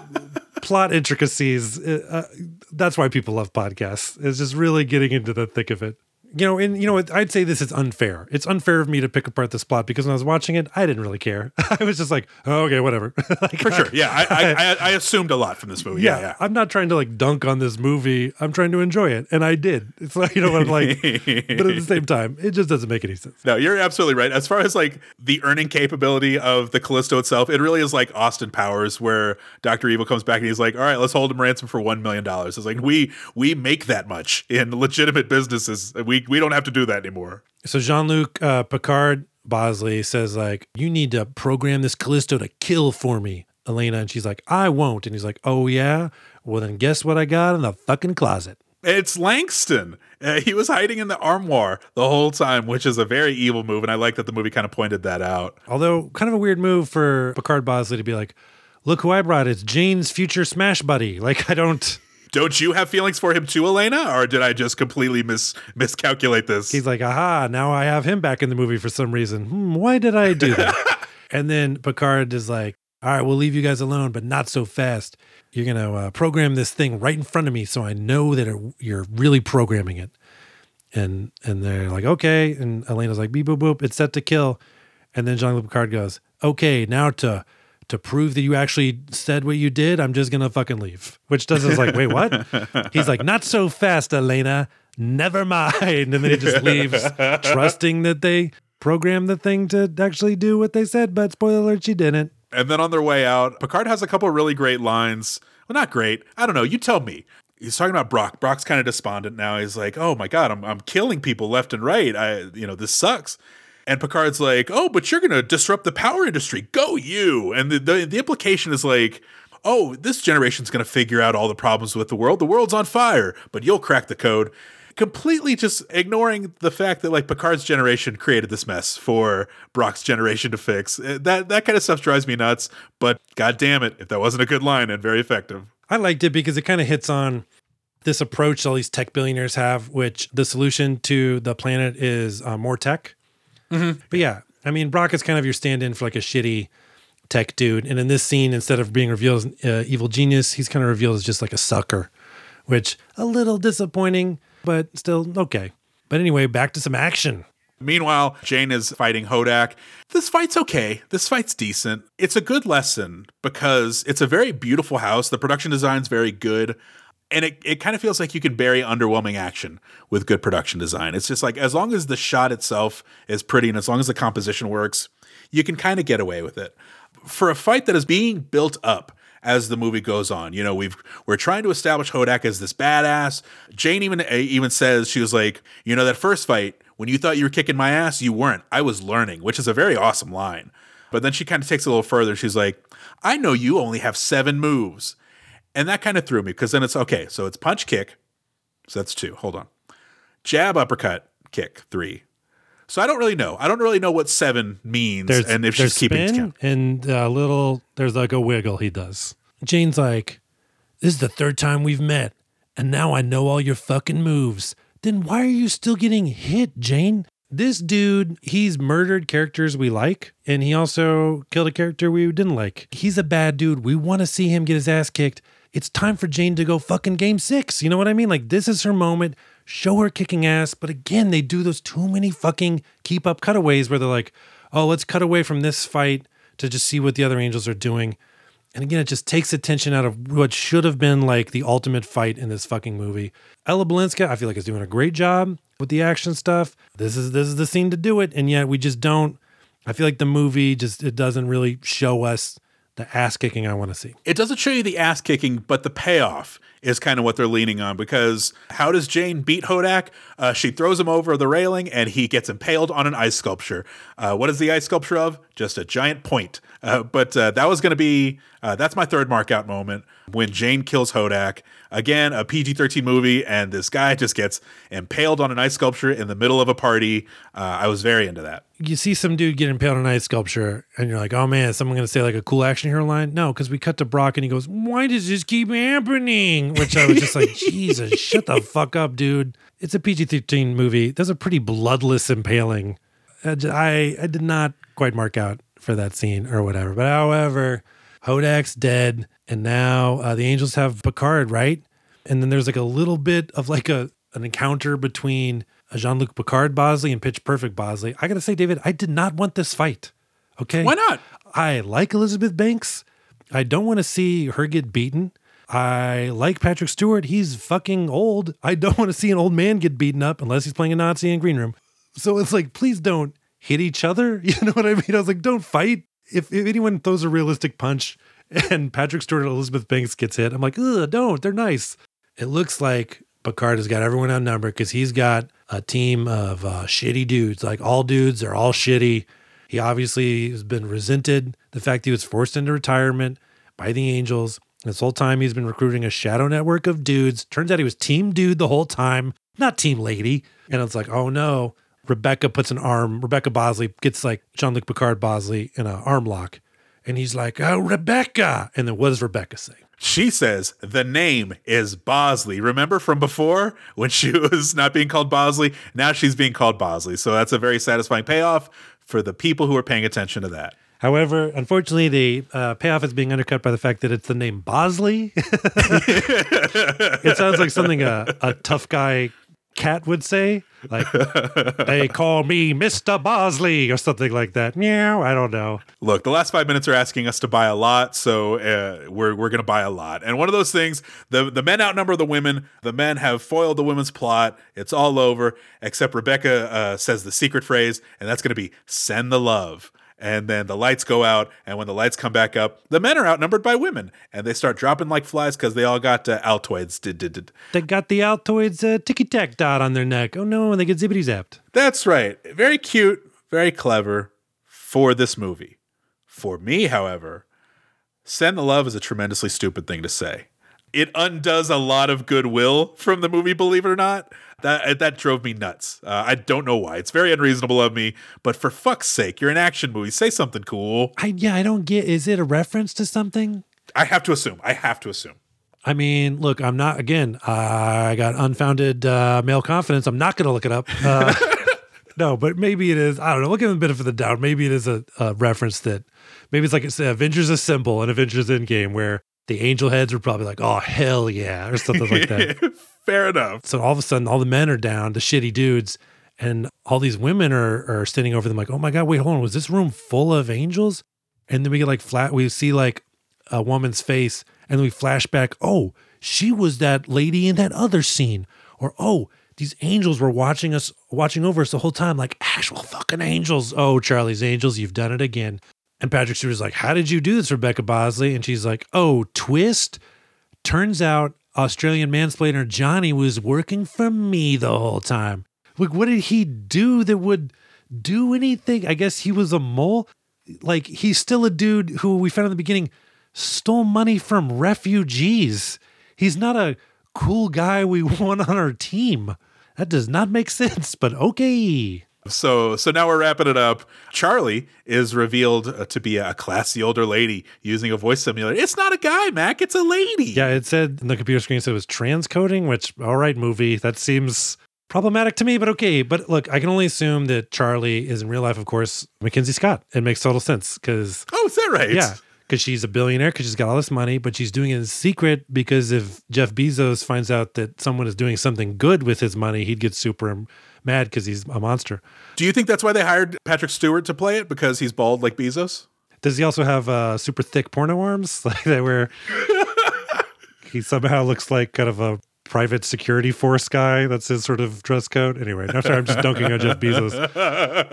plot intricacies, uh, uh, that's why people love podcasts. It's just really getting into the thick of it. You know, and you know. I'd say this is unfair. It's unfair of me to pick apart this plot because when I was watching it, I didn't really care. I was just like, oh, okay, whatever. like, For sure. Yeah, I, I, I, assumed a lot from this movie. yeah, Yeah, yeah. I'm not trying to like dunk on this movie. I'm trying to enjoy it, and I did. It's like you know what I'm like, but at the same time, it just doesn't make any sense. No, you're absolutely right. As far as like the earning capability of the Callisto itself, it really is like Austin Powers, where Doctor Evil comes back and he's like, "All right, let's hold him ransom for one million dollars." It's like we we make that much in legitimate businesses. We we don't have to do that anymore. So Jean Luc uh, Picard Bosley says like, "You need to program this Callisto to kill for me, Elena," and she's like, "I won't," and he's like, "Oh yeah, well then guess what I got in the fucking closet." It's Langston. Uh, he was hiding in the armoire the whole time, which is a very evil move, and I like that the movie kind of pointed that out. Although kind of a weird move for Picard Bosley to be like, "Look who I brought! It's Jane's future smash buddy." Like I don't. Don't you have feelings for him too, Elena, or did I just completely mis miscalculate this? He's like, aha, now I have him back in the movie for some reason. Hmm, why did I do that? and then Picard is like, all right, we'll leave you guys alone, but not so fast. You're going to uh, program this thing right in front of me so I know that it, you're really programming it. And and they're like, okay. And Elena's like, beep, boop, boop, it's set to kill. And then Jean Luc Picard goes, okay, now to to prove that you actually said what you did, I'm just gonna fucking leave. Which does is like, wait, what? He's like, not so fast, Elena. Never mind. And then he just leaves, trusting that they programmed the thing to actually do what they said. But spoiler alert, she didn't. And then on their way out, Picard has a couple of really great lines. Well, not great. I don't know. You tell me. He's talking about Brock. Brock's kind of despondent now. He's like, "Oh my god, I'm I'm killing people left and right. I, you know, this sucks." And Picard's like, "Oh, but you're gonna disrupt the power industry. Go you!" And the the, the implication is like, "Oh, this generation's gonna figure out all the problems with the world. The world's on fire, but you'll crack the code." Completely just ignoring the fact that like Picard's generation created this mess for Brock's generation to fix. Uh, That that kind of stuff drives me nuts. But god damn it, if that wasn't a good line and very effective. I liked it because it kind of hits on this approach all these tech billionaires have, which the solution to the planet is uh, more tech. But yeah, I mean, Brock is kind of your stand in for like a shitty tech dude. And in this scene, instead of being revealed as uh, evil genius, he's kind of revealed as just like a sucker, which a little disappointing. but still okay. But anyway, back to some action. Meanwhile, Jane is fighting Hodak. This fight's okay. This fight's decent. It's a good lesson because it's a very beautiful house. The production design's very good. And it, it kind of feels like you can bury underwhelming action with good production design. It's just like as long as the shot itself is pretty and as long as the composition works, you can kind of get away with it. For a fight that is being built up as the movie goes on. You know, we've we're trying to establish Hodak as this badass. Jane even eh, even says she was like, you know, that first fight when you thought you were kicking my ass, you weren't. I was learning, which is a very awesome line. But then she kind of takes it a little further. She's like, I know you only have seven moves. And that kind of threw me because then it's okay. So it's punch, kick. So that's two. Hold on. Jab, uppercut, kick, three. So I don't really know. I don't really know what seven means There's, and if she's keeping spin count. and a little, there's like a wiggle he does. Jane's like, This is the third time we've met, and now I know all your fucking moves. Then why are you still getting hit, Jane? This dude, he's murdered characters we like, and he also killed a character we didn't like. He's a bad dude. We want to see him get his ass kicked. It's time for Jane to go fucking game six. You know what I mean? Like, this is her moment. Show her kicking ass. But again, they do those too many fucking keep up cutaways where they're like, oh, let's cut away from this fight to just see what the other angels are doing. And again, it just takes attention out of what should have been like the ultimate fight in this fucking movie. Ella Balinska, I feel like is doing a great job with the action stuff. This is this is the scene to do it, and yet we just don't. I feel like the movie just it doesn't really show us the ass kicking I want to see. it doesn't show you the ass kicking, but the payoff is kind of what they're leaning on because how does Jane beat Hodak? Uh, she throws him over the railing and he gets impaled on an ice sculpture. Uh, what is the ice sculpture of? Just a giant point. Uh, but uh, that was going to be, uh, that's my third mark out moment when Jane kills Hodak. Again, a PG 13 movie, and this guy just gets impaled on an ice sculpture in the middle of a party. Uh, I was very into that. You see some dude get impaled on an ice sculpture, and you're like, oh man, is someone going to say like a cool action hero line? No, because we cut to Brock and he goes, why does this keep happening? Which I was just like, Jesus, shut the fuck up, dude. It's a PG 13 movie. There's a pretty bloodless impaling. I, I did not quite mark out for that scene or whatever. But however, Hodak's dead, and now uh, the Angels have Picard, right? And then there's like a little bit of like a an encounter between Jean Luc Picard Bosley and Pitch Perfect Bosley. I gotta say, David, I did not want this fight. Okay, Why not? I like Elizabeth Banks. I don't want to see her get beaten. I like Patrick Stewart. He's fucking old. I don't want to see an old man get beaten up unless he's playing a Nazi in Green Room. So it's like, please don't hit each other. You know what I mean? I was like, don't fight. If, if anyone throws a realistic punch and Patrick Stewart and Elizabeth Banks gets hit, I'm like, ugh, don't. They're nice. It looks like Picard has got everyone outnumbered because he's got a team of uh, shitty dudes. Like all dudes are all shitty. He obviously has been resented the fact he was forced into retirement by the Angels. This whole time he's been recruiting a shadow network of dudes. Turns out he was team dude the whole time, not team lady. And it's like, oh no. Rebecca puts an arm, Rebecca Bosley gets like Jean Luc Picard Bosley in an arm lock. And he's like, oh, Rebecca. And then what does Rebecca say? She says the name is Bosley. Remember from before when she was not being called Bosley? Now she's being called Bosley. So that's a very satisfying payoff for the people who are paying attention to that. However, unfortunately, the uh, payoff is being undercut by the fact that it's the name Bosley. it sounds like something a, a tough guy cat would say. Like, they call me Mr. Bosley or something like that. Meow. I don't know. Look, the last five minutes are asking us to buy a lot, so uh, we're we're gonna buy a lot. And one of those things, the the men outnumber the women. The men have foiled the women's plot. It's all over. Except Rebecca uh, says the secret phrase, and that's gonna be "send the love." And then the lights go out, and when the lights come back up, the men are outnumbered by women, and they start dropping like flies because they all got uh, Altoids. Did, did, did. They got the Altoids uh, ticky tack dot on their neck. Oh no, and they get zippity zapped. That's right. Very cute, very clever for this movie. For me, however, send the love is a tremendously stupid thing to say. It undoes a lot of goodwill from the movie, believe it or not. That that drove me nuts. Uh, I don't know why. It's very unreasonable of me, but for fuck's sake, you're an action movie. Say something cool. I yeah, I don't get. Is it a reference to something? I have to assume. I have to assume. I mean, look, I'm not. Again, I got unfounded uh, male confidence. I'm not going to look it up. Uh, no, but maybe it is. I don't know. We'll give him a benefit of the doubt. Maybe it is a, a reference that maybe it's like it's Avengers Assemble and Avengers Endgame, where the angel heads were probably like, "Oh hell yeah," or something like that. Fair enough. So all of a sudden, all the men are down, the shitty dudes, and all these women are are standing over them like, "Oh my god, wait, hold on, was this room full of angels?" And then we get like flat, we see like a woman's face, and we flash back. Oh, she was that lady in that other scene, or oh, these angels were watching us, watching over us the whole time, like actual fucking angels. Oh, Charlie's Angels, you've done it again. And Patrick Stewart's like, How did you do this, Rebecca Bosley? And she's like, Oh, twist. Turns out Australian mansplainer Johnny was working for me the whole time. Like, what did he do that would do anything? I guess he was a mole. Like, he's still a dude who we found in the beginning stole money from refugees. He's not a cool guy we want on our team. That does not make sense, but okay. So, so now we're wrapping it up. Charlie is revealed uh, to be a classy older lady using a voice simulator. It's not a guy, Mac. It's a lady. Yeah, it said in the computer screen said it was transcoding, which all right, movie. That seems problematic to me, but okay. But look, I can only assume that Charlie is in real life, of course, Mackenzie Scott. It makes total sense because Oh, is that right? yeah, because she's a billionaire, because she's got all this money, but she's doing it in secret because if Jeff Bezos finds out that someone is doing something good with his money, he'd get super mad because he's a monster. Do you think that's why they hired Patrick Stewart to play it because he's bald like Bezos? Does he also have uh, super thick porno arms like that? Where he somehow looks like kind of a private security force guy. That's his sort of dress code. Anyway, I'm sorry, I'm just dunking on Jeff Bezos.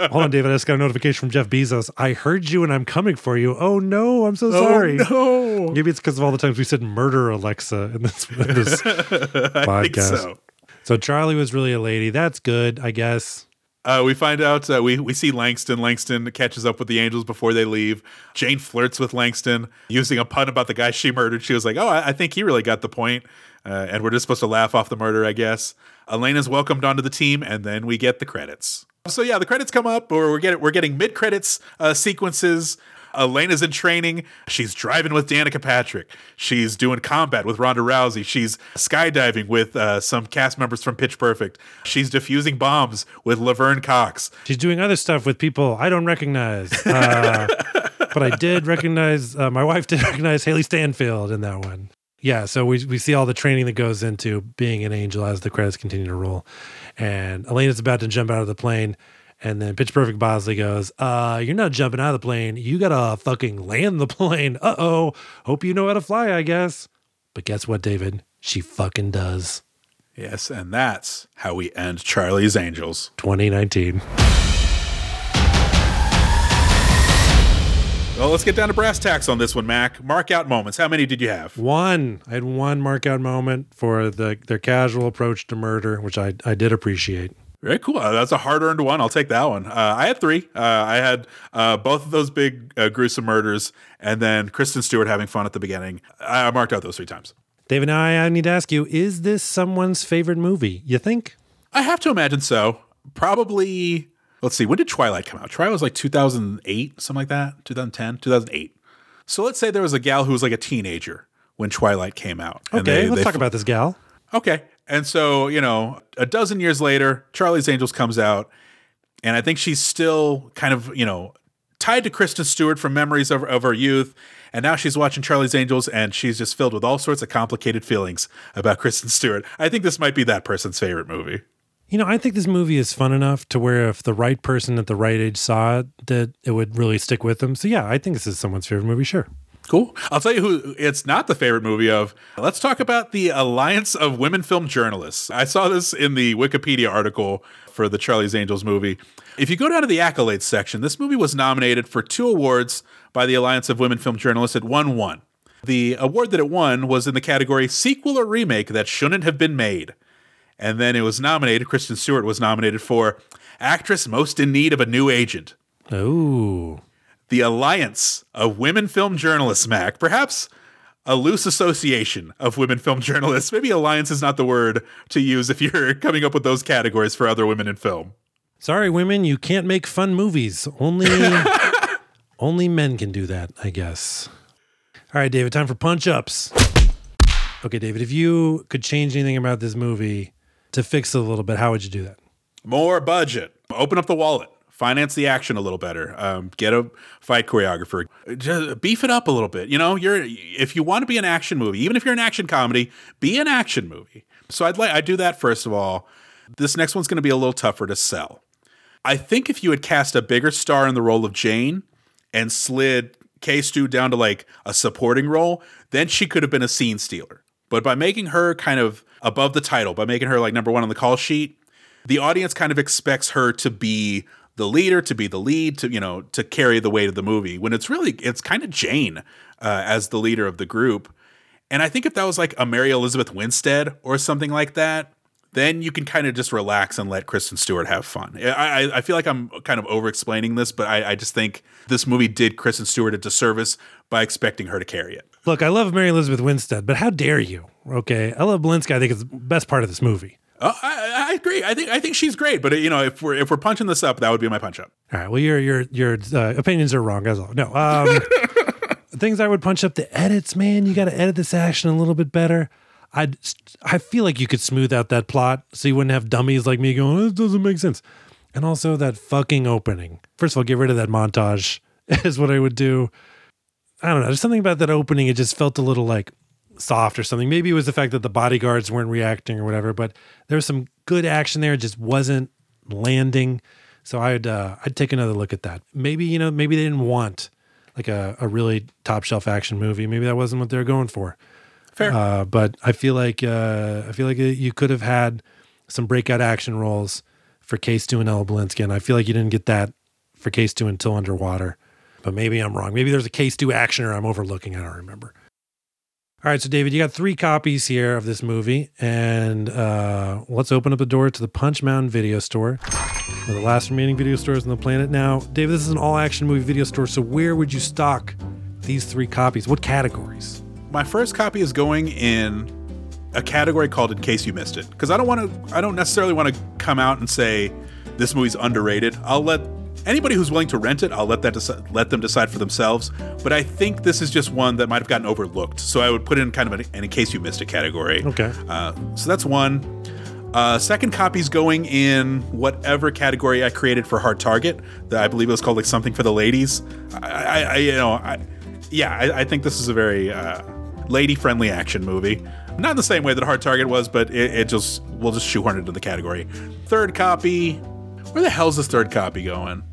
Hold on, David. I just got a notification from Jeff Bezos. I heard you and I'm coming for you. Oh no, I'm so sorry. Oh, no. Maybe it's because of all the times we said murder Alexa in this, in this podcast. so. So Charlie was really a lady. That's good, I guess. Uh, we find out uh, we we see Langston. Langston catches up with the Angels before they leave. Jane flirts with Langston using a pun about the guy she murdered. She was like, "Oh, I, I think he really got the point," uh, and we're just supposed to laugh off the murder, I guess. Elena's welcomed onto the team, and then we get the credits. So yeah, the credits come up, or we're getting we're getting mid credits uh, sequences. Elena's in training. She's driving with Danica Patrick. She's doing combat with Ronda Rousey. She's skydiving with uh, some cast members from Pitch Perfect. She's defusing bombs with Laverne Cox. She's doing other stuff with people I don't recognize. Uh, but I did recognize, uh, my wife did recognize Hailee Steinfeld in that one. Yeah, so we, we see all the training that goes into being an angel as the credits continue to roll. And Elena's about to jump out of the plane. And then Pitch Perfect Bosley goes, uh, you're not jumping out of the plane. You gotta fucking land the plane. Uh oh. Hope you know how to fly, I guess. But guess what, David? She fucking does. Yes, and that's how we end Charlie's Angels. 2019. Well, let's get down to brass tacks on this one, Mac. Mark out moments. How many did you have? One. I had one mark out moment for the their casual approach to murder, which I, I did appreciate. Very cool. Uh, that's a hard earned one. I'll take that one. Uh, I had three. Uh, I had uh, both of those big uh, gruesome murders, and then Kristen Stewart having fun at the beginning. I, I marked out those three times. David, now I, I need to ask you: Is this someone's favorite movie? You think? I have to imagine so. Probably. Let's see. When did Twilight come out? Twilight was like 2008, something like that. 2010, 2008. So let's say there was a gal who was like a teenager when Twilight came out. Okay, they- let's they talk about this gal. Okay. And so, you know, a dozen years later, Charlie's Angels comes out. And I think she's still kind of, you know, tied to Kristen Stewart from memories of, of her youth. And now she's watching Charlie's Angels and she's just filled with all sorts of complicated feelings about Kristen Stewart. I think this might be that person's favorite movie. You know, I think this movie is fun enough to where if the right person at the right age saw it, that it would really stick with them. So yeah, I think this is someone's favorite movie. Sure. Cool. I'll tell you who it's not the favorite movie of. Let's talk about the Alliance of Women Film Journalists. I saw this in the Wikipedia article for the Charlie's Angels movie. If you go down to the accolades section, this movie was nominated for two awards by the Alliance of Women Film Journalists. It won one. The award that it won was in the category sequel or remake that shouldn't have been made. And then it was nominated, Kristen Stewart was nominated for actress most in need of a new agent Oh, the Alliance of Women Film Journalists, Mac. Perhaps a loose association of women film journalists. Maybe alliance is not the word to use if you're coming up with those categories for other women in film. sorry, women, you can't make fun movies. Only, only men can do that, I guess. All right, David, time for punch ups. Okay, David, if you could change anything about this movie to fix it a little bit, how would you do that? More budget. Open up the wallet. Finance the action a little better. Um, get a fight choreographer. Just beef it up a little bit. You know, you're if you want to be an action movie, even if you're an action comedy, be an action movie. So I'd like I do that first of all. This next one's going to be a little tougher to sell. I think if you had cast a bigger star in the role of Jane and slid K-Stew down to like a supporting role, then she could have been a scene stealer. But by making her kind of above the title, by making her like number one on the call sheet, the audience kind of expects her to be the leader, to be the lead, to you know, to carry the weight of the movie. When it's really it's kind of Jane uh, as the leader of the group. And I think if that was like a Mary Elizabeth Winstead or something like that, then you can kind of just relax and let Kristen Stewart have fun. I, I, feel like I'm kind of over explaining this, but I, I just think this movie did Kristen Stewart a disservice by expecting her to carry it. Look, I love Mary Elizabeth Winstead, but how dare you? Okay, Ella Balinska, I think is the best part of this movie. Oh, I, I agree. I think I think she's great, but you know, if we're if we're punching this up, that would be my punch up. All right. Well, your your your uh, opinions are wrong as all. No. Um, things I would punch up the edits, man. You got to edit this action a little bit better. I I feel like you could smooth out that plot so you wouldn't have dummies like me going, "This doesn't make sense." And also that fucking opening. First of all, get rid of that montage is what I would do. I don't know. There's something about that opening. It just felt a little like soft or something. Maybe it was the fact that the bodyguards weren't reacting or whatever, but there was some good action there. It just wasn't landing. So I'd uh, I'd take another look at that. Maybe you know maybe they didn't want like a, a really top shelf action movie. Maybe that wasn't what they were going for. Fair. Uh, but I feel like uh, I feel like you could have had some breakout action roles for K-Stew and Ella Balinska, and I feel like you didn't get that for K-Stew until Underwater. But maybe I'm wrong. Maybe there's a K-Stew actioner I'm overlooking. I don't remember. All right, so David, you got three copies here of this movie, and uh, let's open up the door to the Punch Mountain Video Store, one of the last remaining video stores on the planet. Now, David, this is an all-action movie video store, so where would you stock these three copies? What categories? My first copy is going in a category called "In Case You Missed It" because I don't want to. I don't necessarily want to come out and say this movie's underrated. I'll let anybody who's willing to rent it, I'll let that deci- let them decide for themselves. But I think this is just one that might have gotten overlooked, so I would put it in kind of an, an in case you missed a category. Okay. Uh, so that's one. Uh, second copy's going in whatever category I created for Hard Target. That I believe it was called like something for the ladies. I, I, I you know, I, yeah, I, I think this is a very uh, lady-friendly action movie. Not in the same way that Hard Target was, but it, it just we'll just shoehorn it into the category. Third copy, where the hell's this third copy going?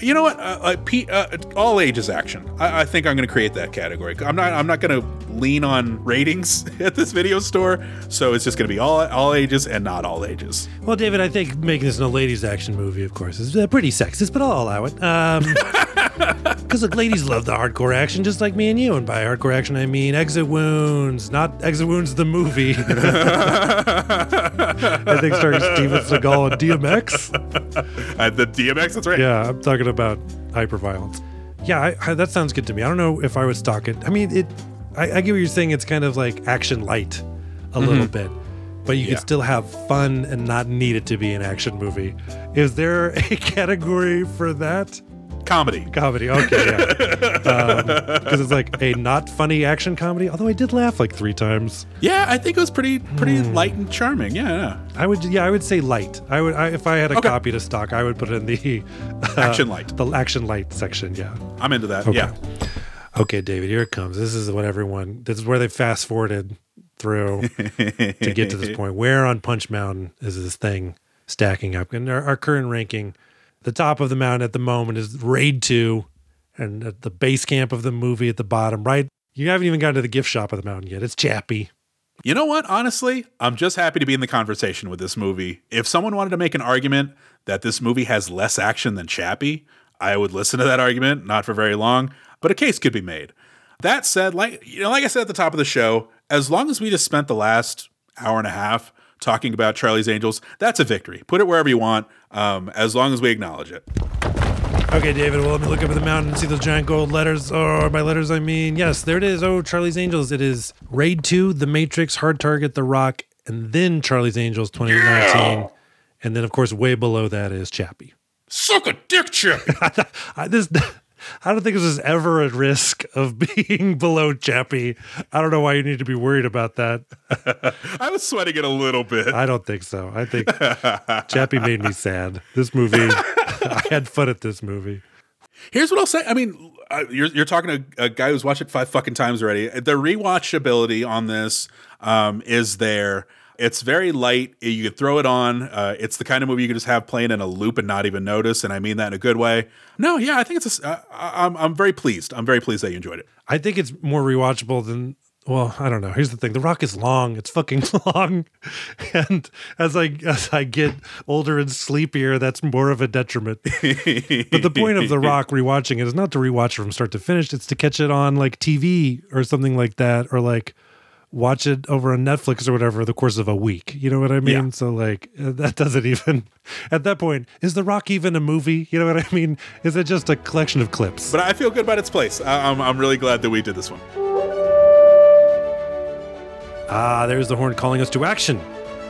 You know what? Uh, uh, Pete, uh, all ages action. I, I think I'm going to create that category. I'm not. I'm not going to lean on ratings at this video store, so it's just going to be all all ages and not all ages. Well, David, I think making this a ladies' action movie, of course, is uh, pretty sexist, but I'll allow it. Because look, ladies love the hardcore action, just like me and you. And by hardcore action, I mean Exit Wounds, not Exit Wounds the movie. I think starring Steven Seagal and DMX. The DMX. That's right. Yeah, I'm talking about hyperviolence. Yeah, I, I, that sounds good to me. I don't know if I would stock it. I mean, it. I, I get what you're saying. It's kind of like action light, a little mm-hmm. bit, but you Yeah. could still have fun and not need it to be an action movie. Is there a category for that? Comedy. Comedy. Okay, yeah. Because it's like a not funny action comedy. Although I did laugh like three times. Yeah, I think it was pretty pretty Hmm. light and charming. Yeah, yeah. I would, yeah, I would say light. I would, I, if I had a Okay. copy to stock, I would put it in the uh, Action light. the action light section. Yeah. I'm into that. Okay. Yeah. Okay, David, here it comes. This is what everyone, this is where they fast forwarded through to get to this point. Where on Punch Mountain is this thing stacking up? And our, our current ranking, the top of the mountain at the moment is Raid 2, and at the base camp of the movie at the bottom, right? You haven't even gotten to the gift shop of the mountain yet. It's Chappie. You know what? Honestly, I'm just happy to be in the conversation with this movie. If someone wanted to make an argument that this movie has less action than Chappie, I would listen to that argument, not for very long, but a case could be made. That said, like you know, like I said at the top of the show, as long as we just spent the last hour and a half talking about Charlie's Angels, that's a victory. Put it wherever you want, um, as long as we acknowledge it. Okay, David, well, let me look up at the mountain and see those giant gold letters. Or by letters, I mean, yes, there it is. Oh, Charlie's Angels. It is Raid 2, The Matrix, Hard Target, The Rock, and then Charlie's Angels 2019. And then, of course, way below that is Chappie. Suck a dick, Chip. I, this, I don't think this is ever at risk of being below Chappie. I don't know why you need to be worried about that. I was sweating it a little bit. I don't think so. I think Chappie made me sad. This movie, I had fun at this movie. Here's what I'll say. I mean, uh, you're, you're talking to a guy who's watched it five fucking times already. The rewatchability on this um, is there. It's very light. You could throw it on. Uh, it's the kind of movie you could just have playing in a loop and not even notice. And I mean that in a good way. No, yeah, I think it's. A, uh, I'm I'm very pleased. I'm very pleased that you enjoyed it. I think it's more rewatchable than well, I don't know. Here's the thing: The Rock is long. It's fucking long, and as I as I get older and sleepier, that's more of a detriment. but the point of The Rock rewatching it is not to rewatch it from start to finish. It's to catch it on like TV or something like that, or like watch it over on Netflix or whatever the course of a week. You know what I mean? Yeah. So like that doesn't even at that point is The Rock even a movie? You know what I mean? Is it just a collection of clips? But I feel good about its place. I- I'm I'm really glad that we did this one. Ah, there's the horn calling us to action.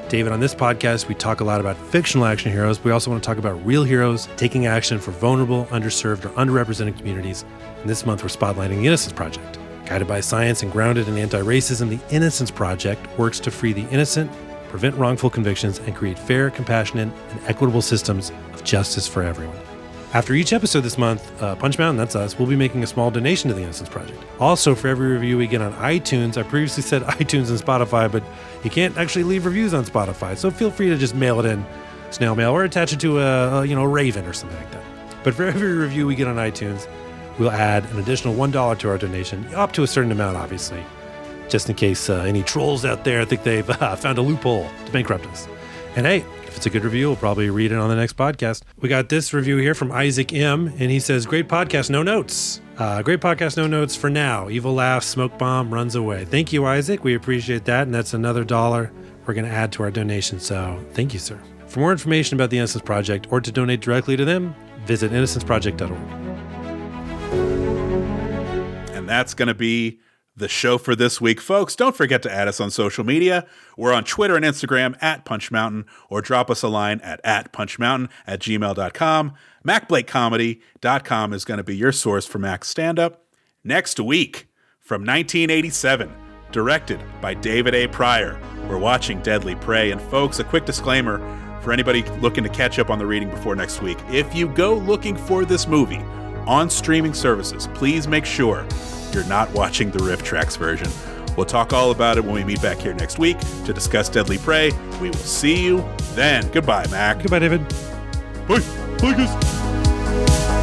David, on this podcast, we talk a lot about fictional action heroes. but We also want to talk about real heroes taking action for vulnerable, underserved, or underrepresented communities. And this month, we're spotlighting the Innocence Project. Guided by science and grounded in anti racism, the Innocence Project works to free the innocent, prevent wrongful convictions, and create fair, compassionate, and equitable systems of justice for everyone. After each episode this month, uh, Punch Mountain, that's us, we'll be making a small donation to the Innocence Project. Also, for every review we get on iTunes, I previously said iTunes and Spotify, but you can't actually leave reviews on Spotify, so feel free to just mail it in, snail mail, or attach it to a, a you know a Raven or something like that. But for every review we get on iTunes, we'll add an additional one dollar to our donation, up to a certain amount, obviously, just in case uh, any trolls out there think they've uh, found a loophole to bankrupt us. And hey, if it's a good review, we'll probably read it on the next podcast. We got this review here from Isaac M, and he says, Great podcast, no notes. Uh, great podcast, no notes for now. Evil laughs, smoke bomb runs away. Thank you, Isaac. We appreciate that. And that's another dollar we're going to add to our donation. So thank you, sir. For more information about the Innocence Project or to donate directly to them, visit innocenceproject.org. And that's going to be the show for this week, folks. Don't forget to add us on social media. We're on Twitter and Instagram at Punch Mountain, or drop us a line at, at punchmountain at gmail.com. MacBlakeComedy.com is going to be your source for Mac stand up. Next week, from 1987, directed by David A. Prior, we're watching Deadly Prey. And, folks, a quick disclaimer for anybody looking to catch up on the reading before next week. If you go looking for this movie on streaming services, please make sure you're not watching the RiffTrax version. We'll talk all about it when we meet back here next week to discuss Deadly Prey. We will see you then. Goodbye, Mac. Goodbye, David. Bye. Bye, guys.